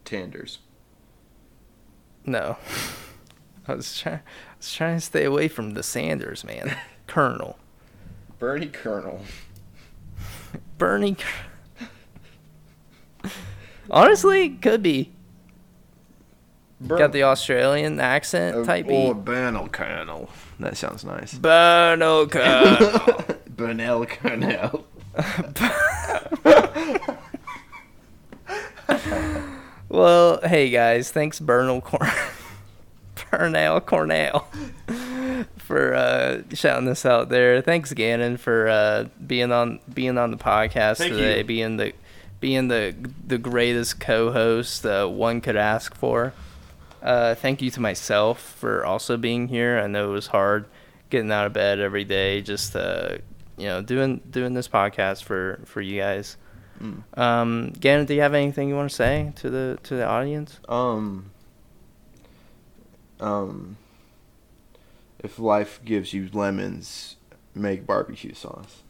Tanders. No. (laughs) I was trying. Was trying to stay away from the Sanders man. (laughs) Colonel. Bernie Colonel. Bernie. Honestly, could be. Bur- Got the Australian accent uh, type. Or Bernal Colonel. That sounds nice. Bernal (laughs) Colonel. Bernal Colonel. (laughs) well, hey guys, thanks Bernal Cornell. Cornell Cornell for uh, shouting this out there. Thanks Gannon for uh, being on being on the podcast Thank today, you. being the being the the greatest co-host uh, one could ask for. Uh, thank you to myself for also being here. I know it was hard getting out of bed every day, just uh, you know doing doing this podcast for for you guys. Mm. Um, Gannon, do you have anything you want to say to the to the audience? Um, um, if life gives you lemons, make barbecue sauce.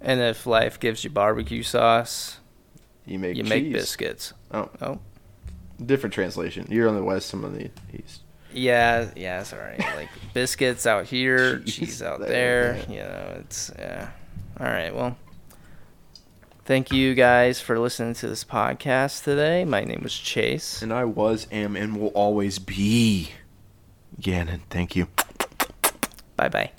And if life gives you barbecue sauce, you make you cheese. make biscuits. Oh, oh, different translation. You're on the west, I'm on the east. Yeah, yeah, sorry. Like (laughs) biscuits out here, cheese, cheese out there. there. You know, it's yeah. All right, well. Thank you guys for listening to this podcast today. My name was Chase. And I was, am, and will always be Gannon. Thank you. Bye bye.